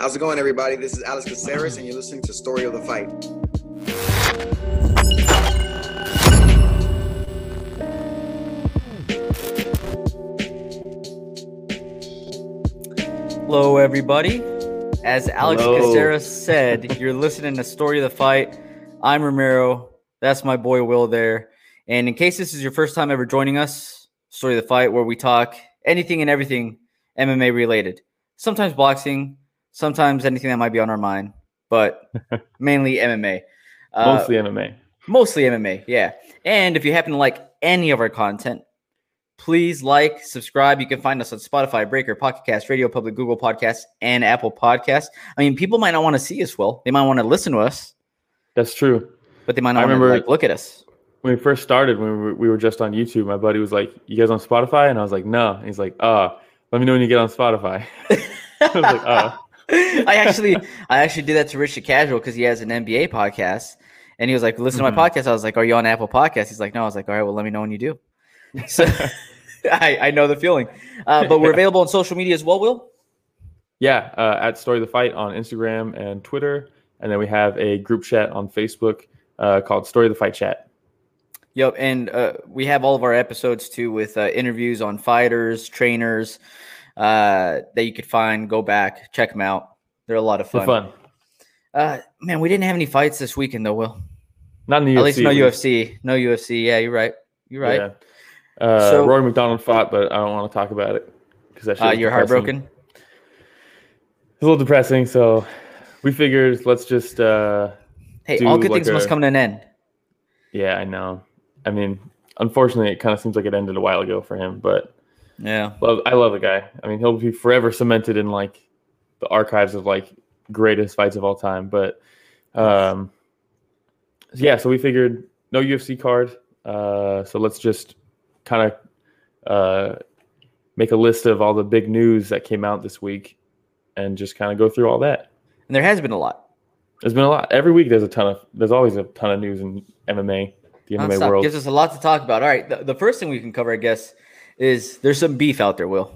How's it going, everybody? This is Alex Caceres, and you're listening to Story of the Fight. Hello, everybody. As Alex Hello. Caceres said, you're listening to Story of the Fight. I'm Ramiro. That's my boy Will there. And in case this is your first time ever joining us, Story of the Fight, where we talk anything and everything MMA related. Sometimes boxing, sometimes anything that might be on our mind, but mainly MMA. Uh, Mostly MMA. Mostly MMA, yeah. And if you happen to like any of our content, please like, subscribe. You can find us on Spotify, Breaker, Pocket Cast, Radio Public, Google Podcasts, and Apple Podcasts. I mean, people might not want to see us well. They might want to listen to us, That's true. but they might not I want to remember- like look at us. When we first started, when we were, we were just on YouTube, my buddy was like, "You guys on Spotify?" And I was like, "No." And he's like, "Uh, let me know when you get on Spotify." I was like, "Uh." I actually, I actually did that to Richard Casual because he has an NBA podcast, and he was like, "Listen to my podcast." I was like, "Are you on Apple Podcasts?" He's like, "No." I was like, "All right, well, let me know when you do." So I, I know the feeling, uh, but we're available on social media as well. Will Yeah, uh, at Story of the Fight on Instagram and Twitter, and then we have a group chat on Facebook uh, called Story of the Fight Chat. Yep, and uh, we have all of our episodes too with uh, interviews on fighters, trainers uh, that you could find. Go back, check them out. They're a lot of fun. fun. Uh, man, we didn't have any fights this weekend though. Will Not in the at UFC. least no. UFC, no UFC. Yeah, you're right. You're right. Yeah. Uh, So- Rory MacDonald fought, but I don't want to talk about it because that Uh, you're depressing. heartbroken. It's a little depressing, so we figured let's just. Uh, Hey, all good like things must come to an end. yeah, I know. I mean, unfortunately, it kind of seems like it ended a while ago for him, but Yeah. love, I love the guy. I mean, he'll be forever cemented in like the archives of like greatest fights of all time. But um, yeah, so we figured no UFC card. Uh, so let's just kind of uh, make a list of all the big news that came out this week and just kind of go through all that. And there has been a lot. There's been a lot. Every week there's a ton of there's always a ton of news in MMA, the MMA world. Gives us a lot to talk about. All right. The, the first thing we can cover, I guess, is there's some beef out there, Will.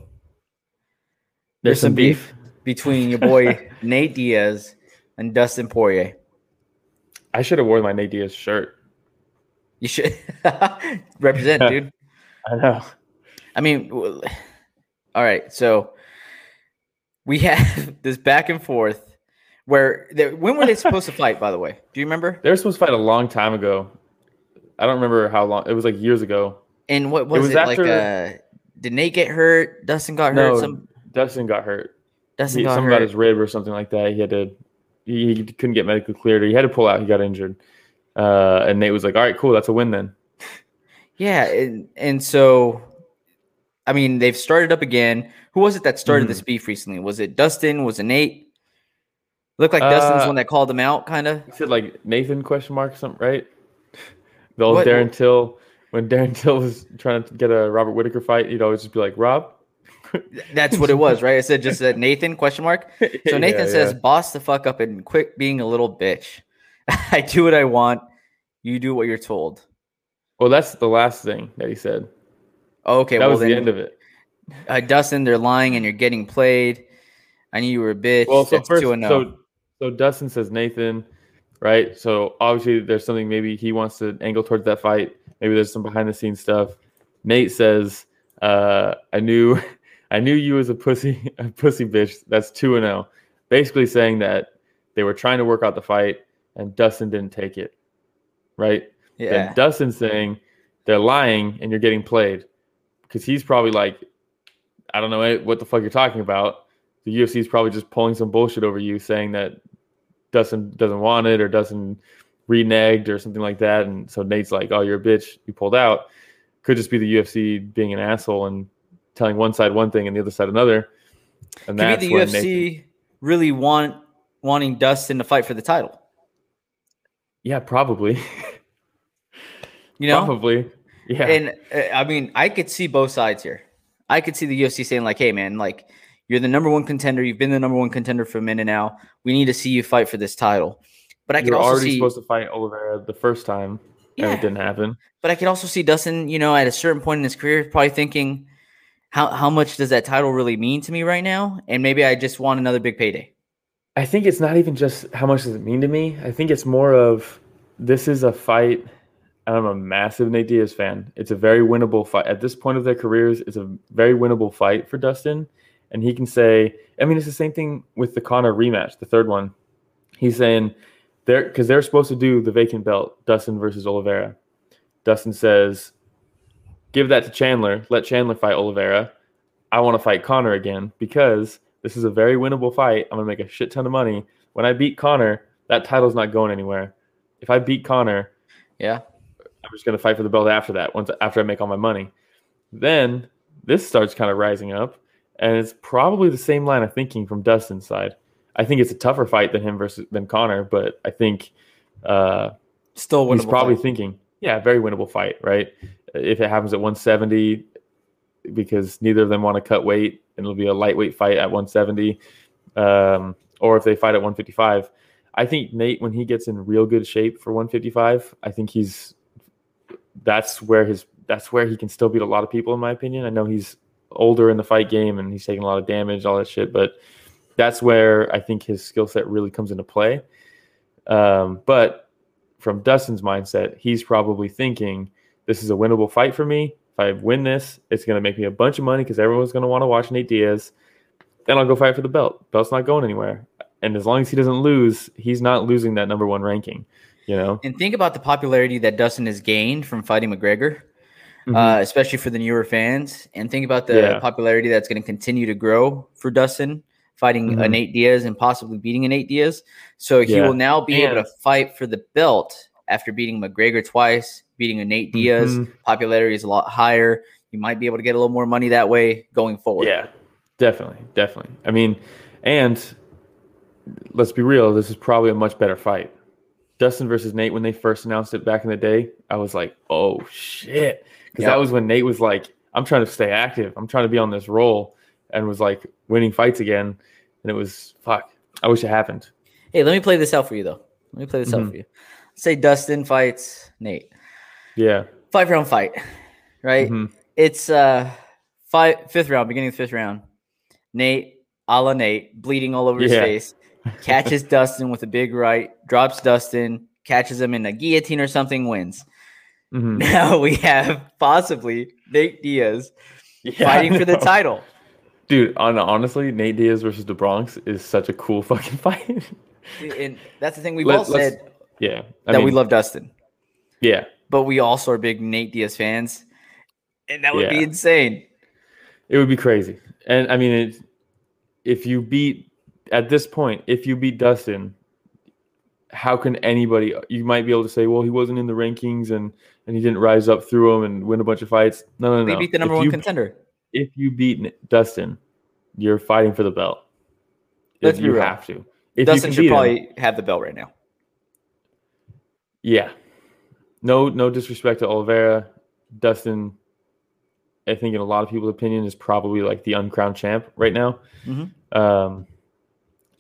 There's some beef. between your boy Nate Diaz and Dustin Poirier. I should have worn my Nate Diaz shirt. You should represent, dude. I know. I mean, all right. So we have this back and forth where they, when were they supposed to fight? By the way, do you remember? They were supposed to fight a long time ago. I don't remember how long. It was like years ago. And what was it, was like? after- Uh, did Nate get hurt? Dustin got No, hurt. Some Dustin got hurt. Dustin He, got something hurt. about his rib or something like that. He had to. He, he couldn't get medically cleared. Or he had to pull out. He got injured. Uh, and Nate was like, "All right, cool. That's a win then." Yeah, and, and so I mean they've started up again. Who was it that started Mm-hmm. this beef recently? Was it Dustin? Was it Nate? Looked like Dustin's Uh, one that called him out, kind of. He said like Nathan question mark something right. The old What- Darren Till when Darren Till was trying to get a Robert Whitaker fight, he'd always just be like, "Rob." That's what it was, right? It said just said Nathan question mark. So Nathan Yeah, says, yeah. "Boss the fuck up and quit being a little bitch. I do what I want. You do what you're told." Well, that's the last thing that he said. Okay, that well was then, the end of it. uh, Dustin, they're lying and you're getting played. I knew you were a bitch. Well, so That's first, and oh. so so Dustin says Nathan, right? So obviously there's something maybe he wants to angle towards that fight. Maybe there's some behind the scenes stuff. Nate says, uh, "I knew, I knew you was a pussy, a pussy bitch." That's two and zero, basically saying that they were trying to work out the fight and Dustin didn't take it, right? yeah. Then Dustin's saying they're lying and you're getting played because he's probably like, I don't know what the fuck you're talking about. The UFC is probably just pulling some bullshit over you, saying that Dustin doesn't want it or Dustin reneged or something like that. And so Nate's like, "Oh, you're a bitch. You pulled out." Could just be the UFC being an asshole and telling one side one thing and the other side another. And Could that's be the UFC Nathan- really want wanting Dustin to fight for the title. yeah, probably, You know, probably, yeah. and uh, I mean, I could see both sides here. I could see the UFC saying like, "Hey, man, like you're the number one contender. You've been the number one contender for a minute now. We need to see you fight for this title." But I could You're also already see, supposed to fight Oliveira the first time, and Yeah. it didn't happen. but I can also see Dustin, you know, at a certain point in his career, probably thinking, "How how much does that title really mean to me right now?" And maybe I just want another big payday. I think it's not even just how much does it mean to me. I think it's more of this is a fight. I'm a massive Nate Diaz fan. It's a very winnable fight at this point of their careers. It's a very winnable fight for Dustin, and he can say. I mean, it's the same thing with the Conor rematch, the third one. He's saying they're because they're supposed to do the vacant belt, Dustin versus Oliveira. Dustin says, "Give that to Chandler. Let Chandler fight Oliveira. I want to fight Conor again because this is a very winnable fight. I'm gonna make a shit ton of money. When I beat Conor, that title's not going anywhere. If I beat Conor, Yeah. I'm just gonna fight for the belt after that. Once after I make all my money, then this starts kind of rising up, and it's probably the same line of thinking from Dustin's side. I think it's a tougher fight than him versus than Conor, but I think uh, Still he's probably fight. thinking, yeah, very winnable fight, right? If it happens at 170, because neither of them want to cut weight, and it'll be a lightweight fight at 170, um, or if they fight at 155. I think Nate, when he gets in real good shape for 155, I think he's that's where his that's where he can still beat a lot of people, in my opinion. I know he's older in the fight game and he's taking a lot of damage, all that shit, but that's where I think his skill set really comes into play. Um, but from Dustin's mindset, he's probably thinking this is a winnable fight for me. If I win this, it's going to make me a bunch of money because everyone's going to want to watch Nate Diaz. Then I'll go fight for the belt. Belt's not going anywhere. And as long as he doesn't lose, he's not losing that number one ranking. You know, And think about the popularity that Dustin has gained from fighting McGregor, Mhm. uh, especially for the newer fans. And think about the Yeah. popularity that's going to continue to grow for Dustin fighting a Mhm. Nate Diaz and possibly beating a Nate Diaz. So he Yeah. will now be able to fight for the belt after beating McGregor twice, beating a Nate Diaz. Mhm. Popularity is a lot higher. You might be able to get a little more money that way going forward. Yeah, definitely, definitely. I mean, and let's be real, this is probably a much better fight. Dustin versus Nate, when they first announced it back in the day, I was like, oh shit. Because Yep. that was when Nate was like, I'm trying to stay active. I'm trying to be on this roll and was like winning fights again. And it was, fuck, I wish it happened. Hey, let me play this out for you though. Let me play this out Mhm. for you. Say Dustin fights Nate. Yeah. Five round fight, right? Mhm. It's uh five fifth round, beginning of the fifth round. Nate, a la Nate, bleeding all over his face, catches Dustin with a big right, drops Dustin, catches him in a guillotine or something, wins. Mhm. Now we have possibly Nate Diaz Yeah, fighting for the title. Dude, on, honestly, Nate Diaz versus the Bronx is such a cool fucking fight. And that's the thing we've Let- all said yeah. I that we love Dustin, Yeah. but we also are big Nate Diaz fans. And that would be insane. It would be crazy. And I mean, it, if you beat at this point, if you beat Dustin, how can anybody? You might be able to say, well, he wasn't in the rankings and and he didn't rise up through them and win a bunch of fights. No, no, We no. beat the number if one you, contender. If you beat Dustin, you're fighting for the belt. Let's be you real. have to. If Dustin should beat him- probably have the belt right now. Yeah. No, no disrespect to Oliveira. Dustin, I think in a lot of people's opinion, is probably like the uncrowned champ right now. Mhm. Um,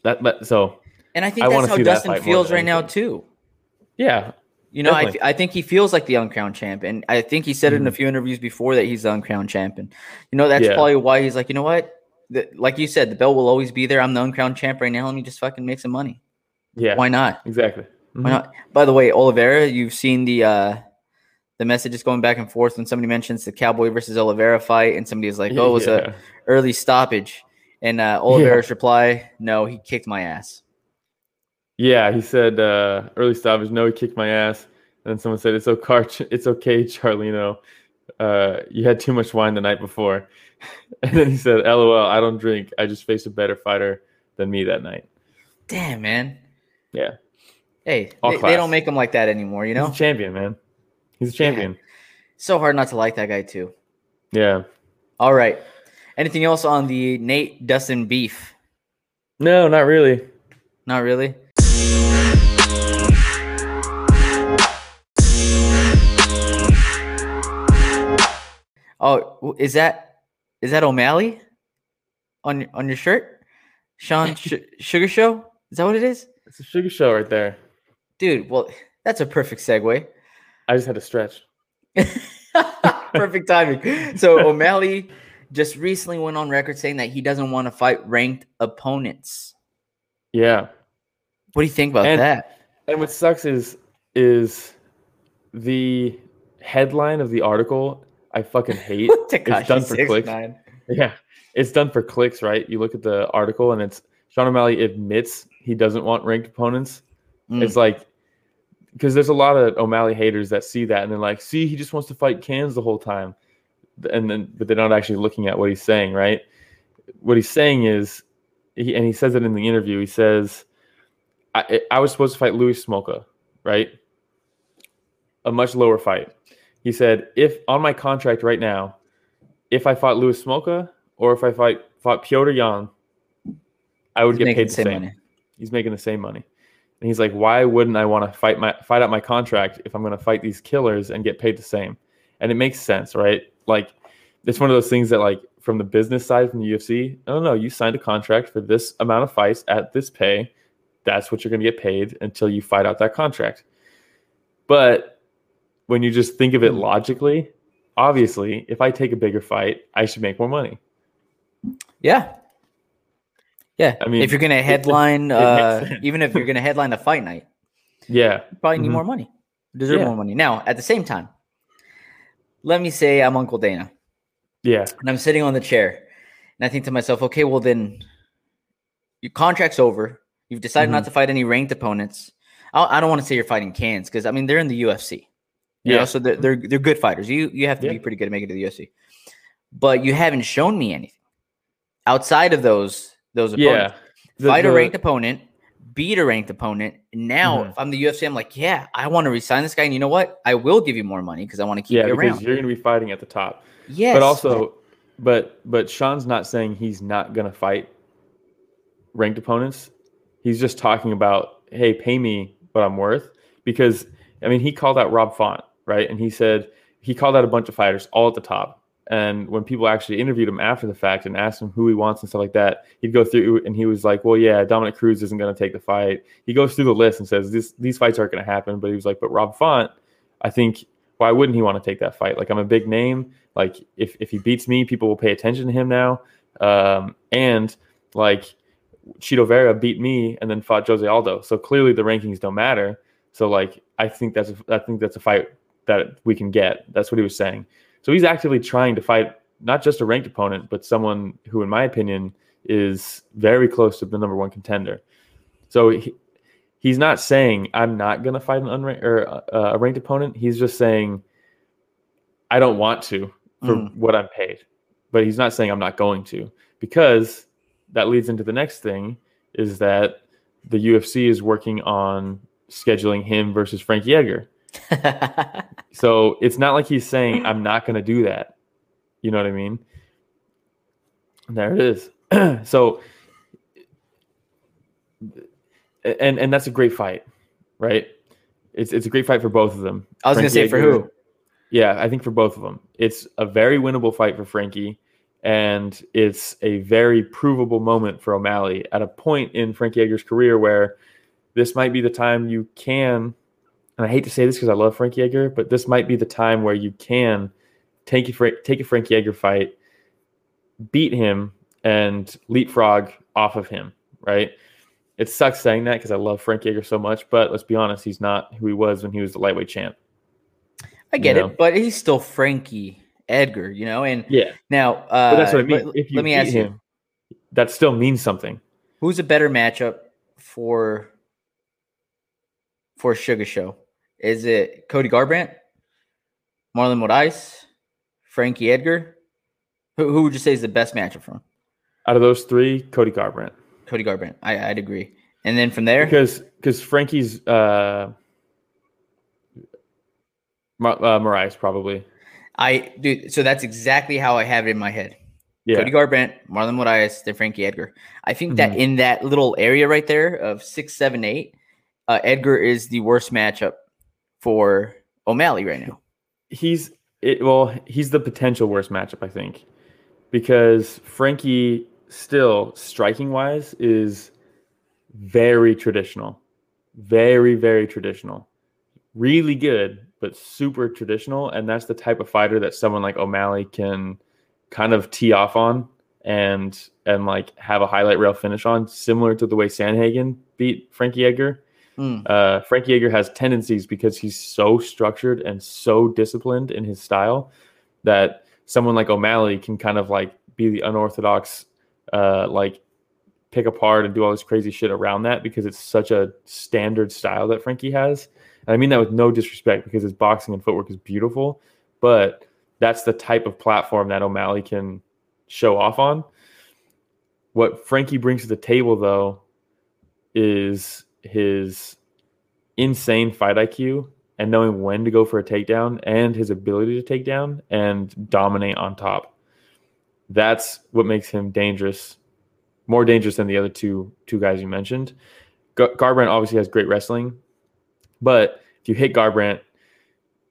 that, but so And I think I that's how see that Dustin feels right now too. yeah, You know, I, Definitely. I think he feels like the uncrowned champ, and I think he said it in a few interviews before that he's the uncrowned champion. You know, that's Mm-hmm. Yeah. probably why he's like, you know what, the, like you said, the belt will always be there. I'm the uncrowned champ right now. Let me just fucking make some money. yeah, Why not? exactly. Why Mhm. not? By the way, Oliveira, you've seen the uh the messages going back and forth when somebody mentions the Cowboy versus Oliveira fight, and somebody is like, "Oh, it was Yeah. a early stoppage," and uh, Oliveira's reply, "No, he kicked my ass." Yeah, he said uh, early stoppage. No, he kicked my ass. And then someone said, "It's okay, it's okay, Charlino. Uh, you had too much wine the night before." And then he said, "LOL, I don't drink. I just faced a better fighter than me that night." Damn, man. Yeah, Hey, they, they don't make them like that anymore. You know, he's a champion, man. He's a champion. so hard not to like that guy too. Yeah. All right. Anything else on the Nate Dustin beef? No, not really. Not really. Oh, is that is that O'Malley on your- on your shirt? Sean Sh- Sugar Show? Is that what it is? It's a sugar show right there. Dude, well, that's a perfect segue. I just had to stretch. Perfect timing. So O'Malley just recently went on record saying that he doesn't want to fight ranked opponents. Yeah. What do you think about And- that? And what sucks is is the headline of the article I fucking hate. it's done for clicks. 6ix9ine. yeah. It's done for clicks, right? You look at the article and it's Sean O'Malley admits he doesn't want ranked opponents. Mm. It's like because there's a lot of O'Malley haters that see that and they're like, see, he just wants to fight cans the whole time. And then but they're not actually looking at what he's saying, right? What he's saying is he, and he says it in the interview, he says, I, I was supposed to fight Louis Smolka, right? A much lower fight. He said, if on my contract right now, if I fought Louis Smolka or if I fight fought Petr Yan, I would He's get paid the same same. He's making the same money. And he's like, why wouldn't I want to fight my fight out my contract if I'm going to fight these killers and get paid the same? And it makes sense, right? Like, it's one of those things that, like, from the business side, from the UFC, no, no, you signed a contract for this amount of fights at this pay. That's what you're going to get paid until you fight out that contract. But when you just think of it logically, obviously, if I take a bigger fight, I should make more money. Yeah. Yeah. I mean, if you're gonna headline, it makes uh, even if you're gonna headline a fight night, Yeah, you probably need Mhm. more money. Deserve Yeah. more money. Now, at the same time, let me say I'm Uncle Dana yeah, and I'm sitting on the chair and I think to myself, okay, well then your contract's over. You've decided not Mhm. to fight any ranked opponents. I, I don't want to say you're fighting cans because I mean they're in the UFC. You know, Yeah. so they're, they're they're good fighters. You you have to Yeah. be pretty good to make it to the UFC. But you haven't shown me anything outside of those those opponents. yeah. The- Fight a the- ranked opponent, beat a ranked opponent. Now, Mhm. if I'm the UFC, I'm like, yeah, I want to resign this guy. And you know what? I will give you more money because I want to keep yeah, you because around. you're going to be fighting at the top. Yes, But also, but but Sean's not saying he's not going to fight ranked opponents. He's just talking about, hey, pay me what I'm worth. Because I mean, he called out Rob Font, right? And he said he called out a bunch of fighters all at the top. And when people actually interviewed him after the fact and asked him who he wants and stuff like that, he'd go through and he was like, "Well, yeah, Dominick Cruz isn't going to take the fight." He goes through the list and says, "This these fights aren't going to happen." But he was like, "But Rob Font, I think why wouldn't he want to take that fight? Like I'm a big name. Like if if he beats me, people will pay attention to him now. Um, and like Chito Vera beat me and then fought Jose Aldo. So clearly the rankings don't matter. So like I think that's a, I think that's a fight that we can get. That's what he was saying. So he's actively trying to fight not just a ranked opponent, but someone who, in my opinion, is very close to the number one contender. So he, he's not saying I'm not going to fight an unranked or uh, a ranked opponent. He's just saying I don't want to for Mhm. what I'm paid. But he's not saying I'm not going to because that leads into the next thing is that the UFC is working on scheduling him versus Frankie Edgar. So it's not like he's saying I'm not going to do that. You know what I mean? There it is. so and and that's a great fight, right? It's it's a great fight for both of them. I was gonna say for who? Yeah, I think for both of them. It's a very winnable fight for Frankie and it's a very provable moment for O'Malley at a point in Frankie Edgar's career where this might be the time you can and I hate to say this because I love Frankie Edgar, but this might be the time where you can take a, take a Frankie Edgar fight, beat him, and leapfrog off of him, right? It sucks saying that because I love Frankie Edgar so much, but let's be honest, he's not who he was when he was the lightweight champ. I get you know. it, but he's still Frankie Edgar, you know. And Yeah, now, uh, but that's what I mean. let- you let me ask you, him, that still means something. who's a better matchup for for Sugar Show? Is it Cody Garbrandt, Marlon Moraes, Frankie Edgar? Who, who would you say is the best matchup for him? Out of those three, Cody Garbrandt, Cody Garbrandt. I, I'd agree. And then from there, because because Frankie's uh, Mar- uh, Moraes probably. I dude. So that's exactly how I have it in my head. Yeah, Cody Garbrandt, Marlon Moraes, then Frankie Edgar. I think that Mhm. in that little area right there of six, seven, eight, uh, Edgar is the worst matchup for O'Malley right now. he's it. Well, he's the potential worst matchup, I think, because Frankie still striking wise is very traditional, very very traditional, really good, but super traditional, and that's the type of fighter that someone like O'Malley can kind of tee off on and and like have a highlight rail finish on, similar to the way Sandhagen beat Frankie Edgar. Mm. Uh, Frankie Edgar has tendencies because he's so structured and so disciplined in his style that someone like O'Malley can kind of like be the unorthodox, uh, like pick apart and do all this crazy shit around that because it's such a standard style that Frankie has. And I mean that with no disrespect because his boxing and footwork is beautiful, but that's the type of platform that O'Malley can show off on. What Frankie brings to the table, though, is his insane fight IQ and knowing when to go for a takedown and his ability to take down and dominate on top. That's what makes him dangerous, more dangerous than the other two two guys you mentioned. Gar- Garbrandt obviously has great wrestling, but if you hit Garbrandt,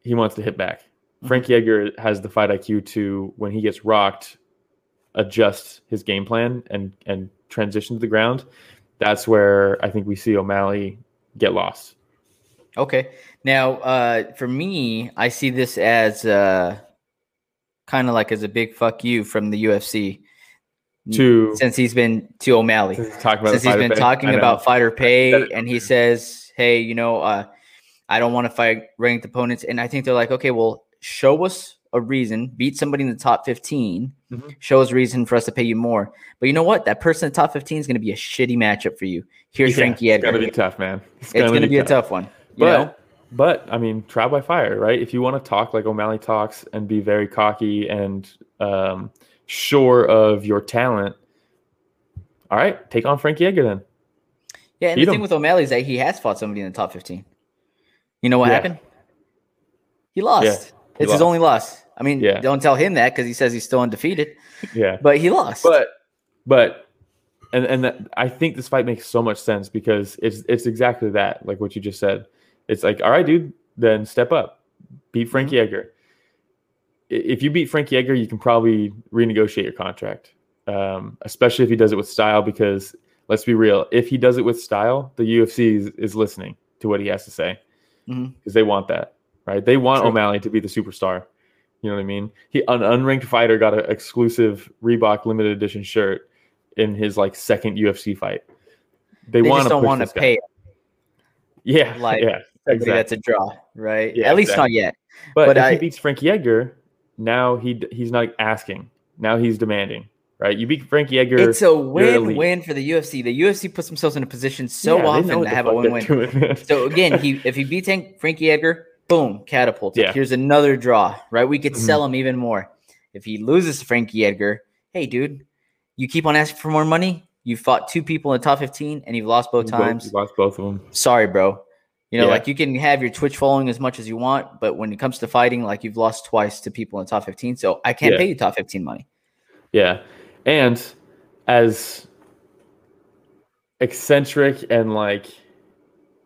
he wants to hit back. Mhm. Frankie Edgar has the fight IQ to when he gets rocked, adjust his game plan and and transition to the ground. That's where I think we see O'Malley get lost. Okay. Now, uh, for me, I see this as uh, kind of like as a big fuck you from the UFC To since he's been to O'Malley. talk about since the he's been pay. talking about fighter pay and he says hey you know uh, i don't want to fight ranked opponents and i think they're like okay well show us a reason beat somebody in the top 15 Mhm. show us a reason for us to pay you more. But you know what? That person in the top 15 is going to be a shitty matchup for you. Here's Yeah, frankie It's gonna be tough, man. it's going to be a tough. one. You But know? But I mean, trial by fire, right? If you want to talk like O'Malley talks and be very cocky and um, sure of your talent, all right, take on Frankie Edgar then. yeah and beat the thing with o'malley is that he has fought somebody in the top 15 you know what Yeah. happened? He lost. He it's his only loss i mean Yeah. don't tell him that because he says he's still undefeated Yeah, but he lost but but and and that, I think this fight makes so much sense because it's it's exactly that, like what you just said. It's like, all right, dude, then step up, beat Frankie Edgar. I- If you beat Frankie Edgar, you can probably renegotiate your contract, um, especially if he does it with style. Because let's be real, if he does it with style, the UFC is, is listening to what he has to say because Mhm. they want that, right? They want True. O'Malley to be the superstar. You know what I mean? He an unranked fighter got an exclusive Reebok limited edition shirt in his like second UFC fight. They, they want to don't want to pay Yeah, like yeah, exactly. that's a draw, right? Yeah, At least exactly. not yet. But, but if I- he beats Frankie Edgar, now he he's not asking. Now he's demanding. Right? You beat Frankie Edgar. It's a win-win for the UFC. The UFC puts themselves in a position so Yeah, often to have a win-win. So again, he if he beats Frankie Edgar, boom, catapult. Yeah. Here's another draw, right? We could Mhm. sell him even more. If he loses to Frankie Edgar, hey, dude, you keep on asking for more money. You fought two people in the top 15 and you've lost both You both- times. you lost both of them. Sorry, bro. You know, Yeah. like you can have your Twitch following as much as you want, but when it comes to fighting, like you've lost twice to people in the top 15. So I can't Yeah. pay you top 15 money. Yeah. And as eccentric and like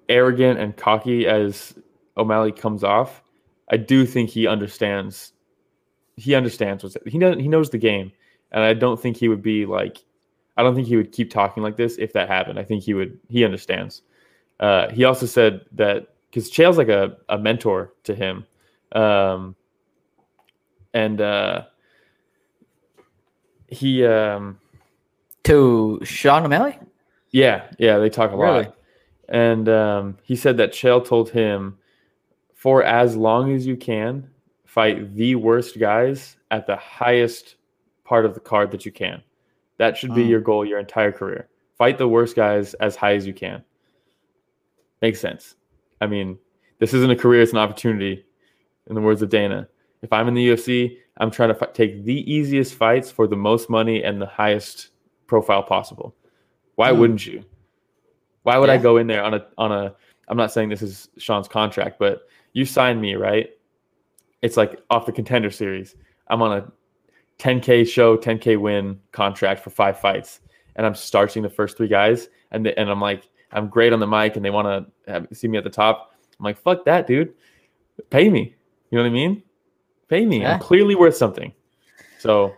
arrogant and cocky as O'Malley comes off, I do think he understands he understands what's he knows he knows the game. And I don't think he would be like I don't think he would keep talking like this if that happened. I think he would he understands. Uh, he also said that because Chael's like a, a mentor to him. Um, and uh, he um, To Sean O'Malley? yeah, yeah, they talk a Really? lot. And um, he said that Chael told him, for as long as you can, fight the worst guys at the highest part of the card that you can. That should be Mm. your goal your entire career. Fight the worst guys as high as you can. Makes sense. I mean, this isn't a career, it's an opportunity, in the words of Dana. If I'm in the UFC, I'm trying to fi- take the easiest fights for the most money and the highest profile possible. Why Hmm. wouldn't you? Why would I go in there on a on a I'm not saying this is Sean's contract, but you signed me, right? It's like off the contender series. I'm on a 10k show, 10k win contract for five fights, and I'm starting the first three guys, and the, and I'm like I'm great on the mic, and they want to see me at the top. I'm like, fuck that, dude. Pay me. You know what I mean? Pay me. Yeah. I'm clearly worth something. So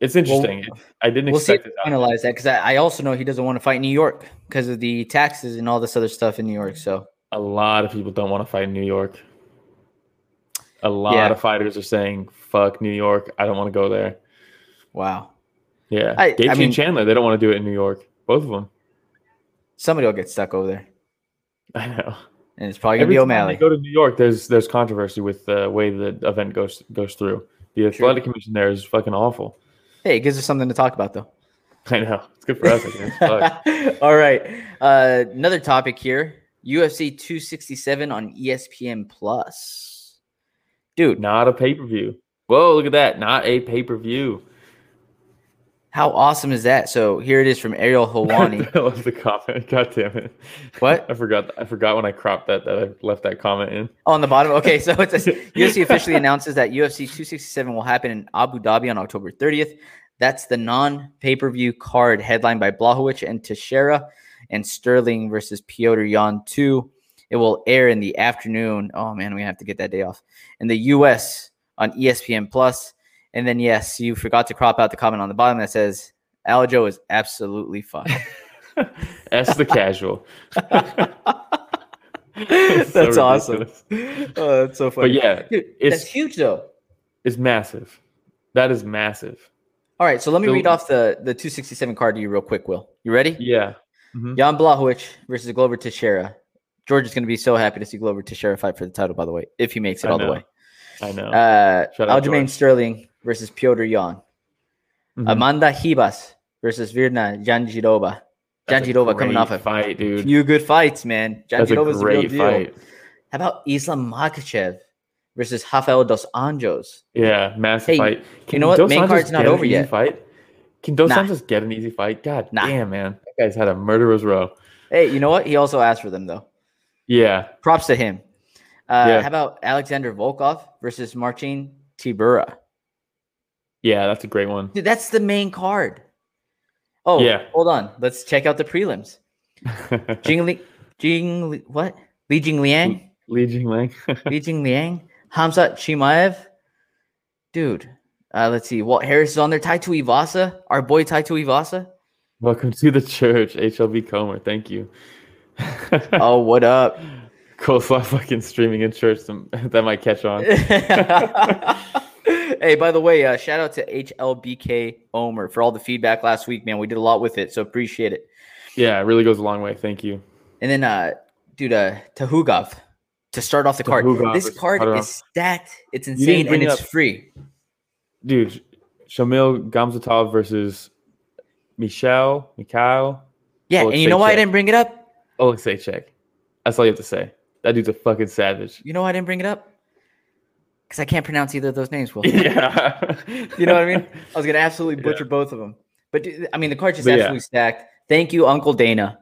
it's interesting. It- I didn't We'll see if expect it. finalize that because I, I also know he doesn't want to fight New York because of the taxes and all this other stuff in New York. So A lot of people don't want to fight in New York. A lot Yeah. of fighters are saying, "Fuck New York. I don't want to go there." wow. Yeah, I- I mean- and Chandler, they don't want to do it in New York. Both of them. Somebody will get stuck over there, I know. and it's probably gonna Every be O'Malley. go to New York, there's there's controversy with the way the event goes goes through. The athletic commission there is fucking awful. Hey, it gives us something to talk about, though. I know. It's good for us. I guess. All right. Uh, another topic here: UFC 267 on ESPN Plus. Dude, Not a pay per view. Whoa, look at that. Not a pay per view. how awesome is that? So here it is from Ariel Helwani. I love the comment. God damn it. What? I forgot. I forgot when I cropped that that I left that comment in. Oh, on the bottom. Okay, so it says UFC officially announces that UFC 267 will happen in Abu Dhabi on October 30th. That's the non pay per view card headlined by Blachowicz and Teixeira and Sterling versus Petr Yan 2. It will air in the afternoon. Oh man, we have to get that day off. In the US on ESPN Plus. And then yes, you forgot to crop out the comment on the bottom that says Aljo is absolutely fine. S the casual. that's So awesome. Oh, that's so funny. But yeah, Dude, it's- that's huge though. it's massive. That is massive. All right, so let me So- read off the the 267 card to you real quick, Will. You ready? Yeah. Mhm. Jan Blachowicz versus Glover Teixeira. George is going to be so happy to see Glover Teixeira fight for the title, by the way, if he makes it I all the way. I know. Uh, Aljamain. Sterling versus Petr Yan. Mhm. Amanda Ribas versus Virna Jandiroba. A Jandiroba coming off a fight, dude. few good fights, man. A Jandiroba's a great deal. fight. How about Islam Makhachev versus Rafael dos Anjos? Yeah, massive Hey, fight. you know what? Dos Main Anjos card's not over yet. Fight? Can Dos Nah. Anjos get an easy fight? God Nah. damn, man. That guy's had a murderer's row. Hey, you know what? He also asked for them, though. Yeah. Props to him. Uh, Yeah. How about Alexander Volkov versus Marcin Tybura? Yeah, that's a great one. Dude, that's the main card. Oh, Yeah. Hold on. Let's check out the prelims. Jing Li, Jing Li, what? Li Jing Liang, Li Jingling. Li Jing Liang, Hamzat Chimaev. Dude, uh, let's see. Walt Harris is on there. Tai Tuivasa, our boy Tai Tuivasa. Welcome to the church, HLB Comer. Thank you. Oh, what up? Coleslaw fucking streaming in church. Some, that might catch on. hey, by the way, uh, shout out to HLBK Omer for all the feedback last week, man. We did a lot with it, so appreciate it. Yeah, it really goes a long way. Thank you. And then, uh, dude, uh, Tukhugov to start off the card. Tukhugov This card is stacked. It's insane and it's up. free. Dude, Shamil Gamzatov versus Michelle, Mikhail Yeah, and you know why I didn't bring it up? Oleksiejczuk. That's all you have to say. That dude's a fucking savage. You know why I didn't bring it up? Because I can't pronounce either of those names. Will yeah. you know what I mean? I was gonna absolutely Yeah. butcher both of them. But I mean, the card's just But yeah. absolutely stacked. Thank you, Uncle Dana,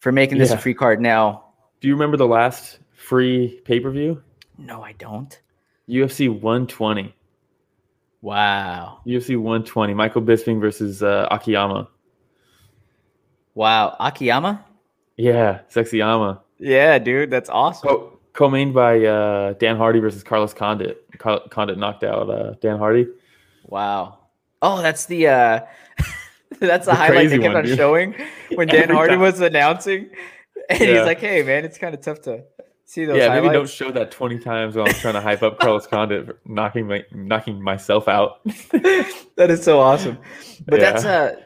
for making this a free card. Now, Do you remember the last free pay per view? no, I don't. UFC 120. Wow, UFC 120. Michael Bisping versus uh, Akiyama. wow, Akiyama. Yeah, Sexyama. Yeah, dude, that's awesome. Co- co-mained by uh, Dan Hardy versus Carlos Condit. Car- Condit knocked out uh, Dan Hardy. Wow. Oh, that's the uh that's the, The highlight they crazy kept one, on dude. showing when Dan Hardy time. was announcing. And he's like, hey man, it's kind of tough to see those yeah, maybe don't show that 20 times while I'm trying to hype up Carlos Condit knocking my knocking myself out. that is so awesome. But Yeah. that's uh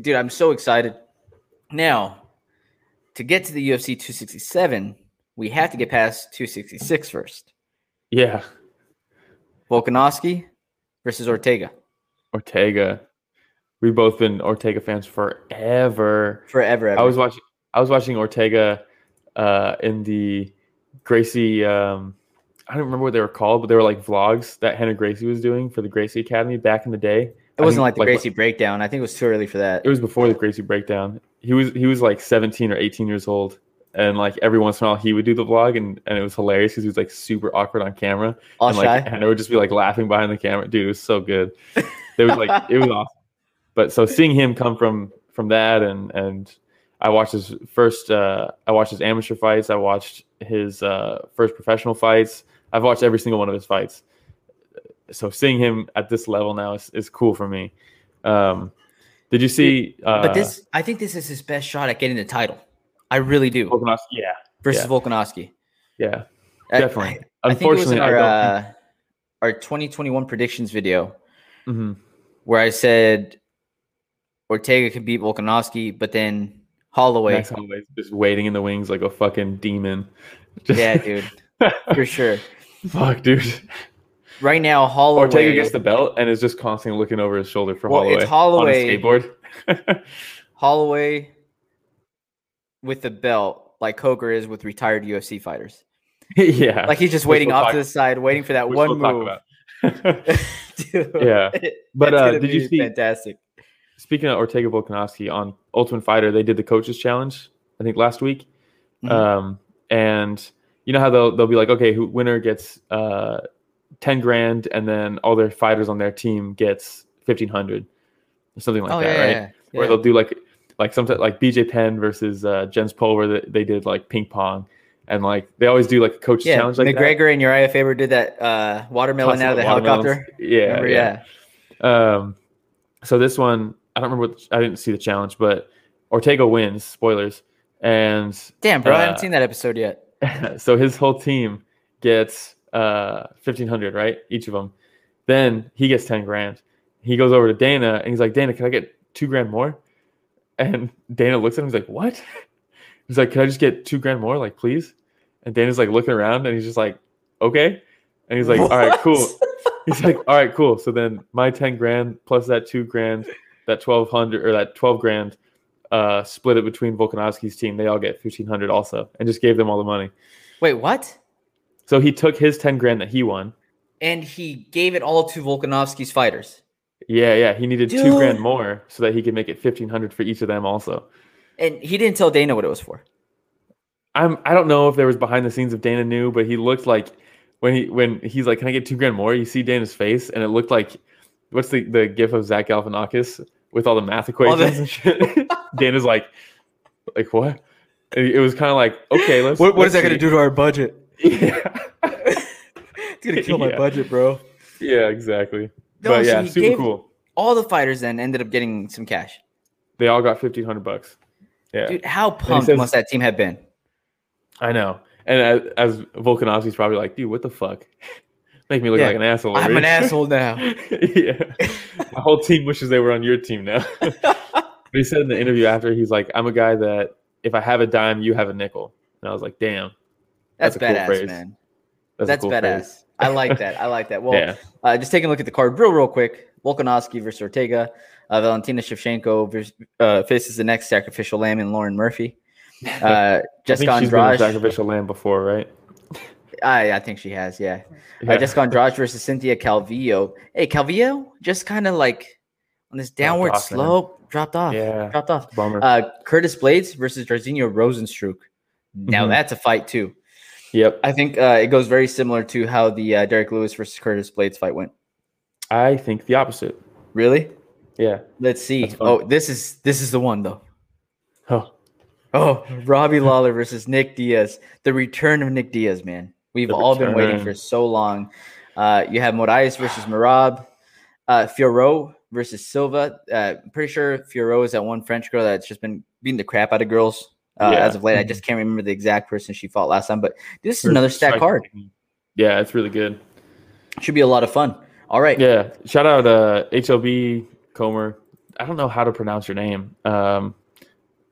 dude, I'm so excited. Now, to get to the UFC 267, we have to get past 266 first. Yeah, Volkanovski versus Ortega. Ortega. We've both been Ortega fans forever. Forever ever. I was watching. I was watching Ortega uh, in the Gracie. Um, I don't remember what they were called, but they were like vlogs that Hannah Gracie was doing for the Gracie Academy back in the day. It wasn't I like think, the Gracie breakdown. I think it was too early for that. It was before the Gracie breakdown. He was he was like 17 or 18 years old, and like every once in a while he would do the vlog, and, and it was hilarious because he was like super awkward on camera, All and shy. like Hannah would just be like laughing behind the camera. Dude, it was so good. It was like it was awesome. But so seeing him come from from that, and and I watched his first. Uh, I watched his amateur fights. I watched his uh, first professional fights. I've watched every single one of his fights. So seeing him at this level now is, is cool for me. Um, did you see? Uh, But this, I think this is his best shot at getting the title. I really do. Volkanovski? Yeah, Versus yeah. Volkanovski. yeah, definitely. I, I think it was in Unfortunately, our I don't. uh, our 2021 predictions video mhm. where I said Ortega can beat Volkanovski, but then Holloway. Max Holloway's just waiting in the wings like a fucking demon. Just- Yeah, dude, for sure. Fuck, dude. Right now, Holloway. Ortega gets the belt and is just constantly looking over his shoulder for Well, Holloway, it's Holloway- on a skateboard. Holloway with the belt, like Coker is with retired UFC fighters. yeah, Like he's just waiting off talk- to the side, waiting for that one move. Dude, Yeah. But, uh, did you see- Fantastic. Speaking of Ortega Volkanovski on Ultimate Fighter, they did the coaches challenge I think last week, Mhm. um, and you know how they'll they'll be like, okay, who winner gets uh, ten grand, and then all their fighters on their team gets fifteen hundred, or something like oh that, yeah, right? yeah, Or they'll do like like sometimes like BJ Penn versus uh, Jens Pulver, where they, they did like ping pong, and like they always do like a coach yeah. challenge like that. McGregor and Urijah Faber did that uh, watermelon Tossing out of the helicopter. Yeah, Remember? yeah. Um, so this one, I don't remember. What, I didn't see the challenge, but Ortega wins. Spoilers, and Damn, bro, I haven't Uh, seen that episode yet. so his whole team gets uh fifteen hundred, right? Each of them. Then he gets ten grand. He goes over to Dana and he's like, Dana, can I get two grand more? And Dana looks at him. He's like, What? He's like, Can I just get two grand more? Like, please? And Dana's like looking around and he's just like, Okay. And he's like, All right, cool. He's like, all right, cool. So then my 10 grand plus that two grand, that 1200 or that 12 grand, uh, split it between Volkanovski's team. They all get 1500 also and just gave them all the money. Wait, what? So he took his 10 grand that he won. And he gave it all to Volkanovski's fighters. Yeah, yeah. He needed two grand more so that he could make it 1500 for each of them also. And he didn't tell Dana what it was for. I'm, I don't know if there was behind the scenes if Dana knew, but he looked like when he, when he's like, can I get two grand more? You see Dana's face and it looked like, what's the, the gif of Zach Galifianakis with all the math All the- equations and shit? Dana's like, like what? It was kind of like, okay, let's. What, what is let's that going to do to our budget? Yeah. It's going to kill my Yeah. budget, bro. yeah, exactly. No, but so yeah, super cool. All the fighters then ended up getting some cash. They all got fifteen hundred bucks. Yeah, Dude, how pumped says- must that team have been? I know. And as, as Volkanovski's probably like, dude, what the fuck? Make me look Yeah. like an asshole. I'm an asshole now. yeah, my whole team wishes they were on your team now. but he said in the interview after, he's like, I'm a guy that if I have a dime, you have a nickel. And I was like, damn, That's, That's cool badass, phrase. man. that's, That's, cool badass. phrase. I like that. I like that. Well, yeah, uh, just taking a look at the card real, real quick. Volkanovski versus Ortega. Uh, Valentina Shevchenko vers- uh, faces the next sacrificial lamb in Lauren Murphy. Uh, I think she's been a sacrificial lamb before, right? I, I think she has, yeah. Yeah. Uh, Jessica Andrade versus Cynthia Calvillo. Hey, Calvillo just kind of like on this downward man. slope, dropped off. Yeah. Dropped off. Bummer. Uh, Curtis Blaydes versus Jairzinho Rozenstruik. Now Mhm. that's a fight too. Yep. I think uh, it goes very similar to how the uh, Derrick Lewis versus Curtis Blaydes fight went. I think the opposite. Really? Yeah. Let's see. Oh, this is this is the one though. Oh, Oh, Robbie Lawler versus Nick Diaz. The return of Nick Diaz, man. We've The all been waiting for so long. Uh, you have Moraes versus Merab. Uh, Fiorot versus Silva. Uh, I'm pretty sure Fiorot is that one French girl that's just been beating the crap out of girls uh, Yeah. as of late. I just can't remember the exact person she fought last time, but this is Her another stack card. Yeah, it's really good. Should be a lot of fun. All right. Yeah. Shout out uh HLB Comer. I don't know how to pronounce your name. Um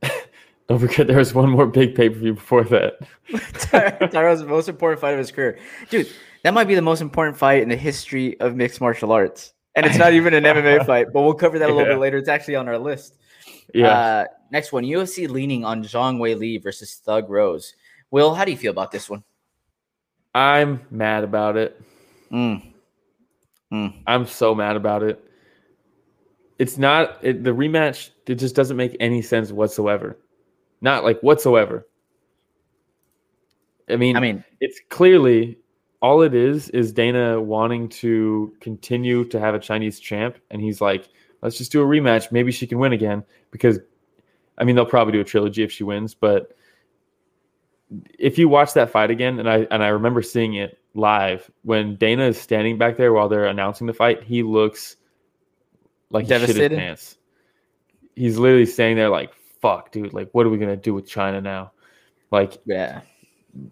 don't forget there was one more big pay-per-view before that. Tyro's most important fight of his career. Dude, that might be the most important fight in the history of mixed martial arts. And it's not even an MMA fight, but we'll cover that a little Yeah. bit later. It's actually on our list. Yeah. Uh, next one UFC leaning on Zhang Weili versus Thug Rose. Will, how do you feel about this one? I'm mad about it. Mm. Mm. I'm so mad about it. It's not it, the rematch. It just doesn't make any sense whatsoever. Not like whatsoever. I mean, I mean, it's clearly all it is is Dana wanting to continue to have a Chinese champ, and he's like, let's just do a rematch. Maybe she can win again because, I mean, they'll probably do a trilogy if she wins. But if you watch that fight again, and I and I remember seeing it live when Dana is standing back there while they're announcing the fight, he looks like Devastated? pants. He's literally standing there like, "Fuck, dude! Like, what are we gonna do with China now?" Like, yeah.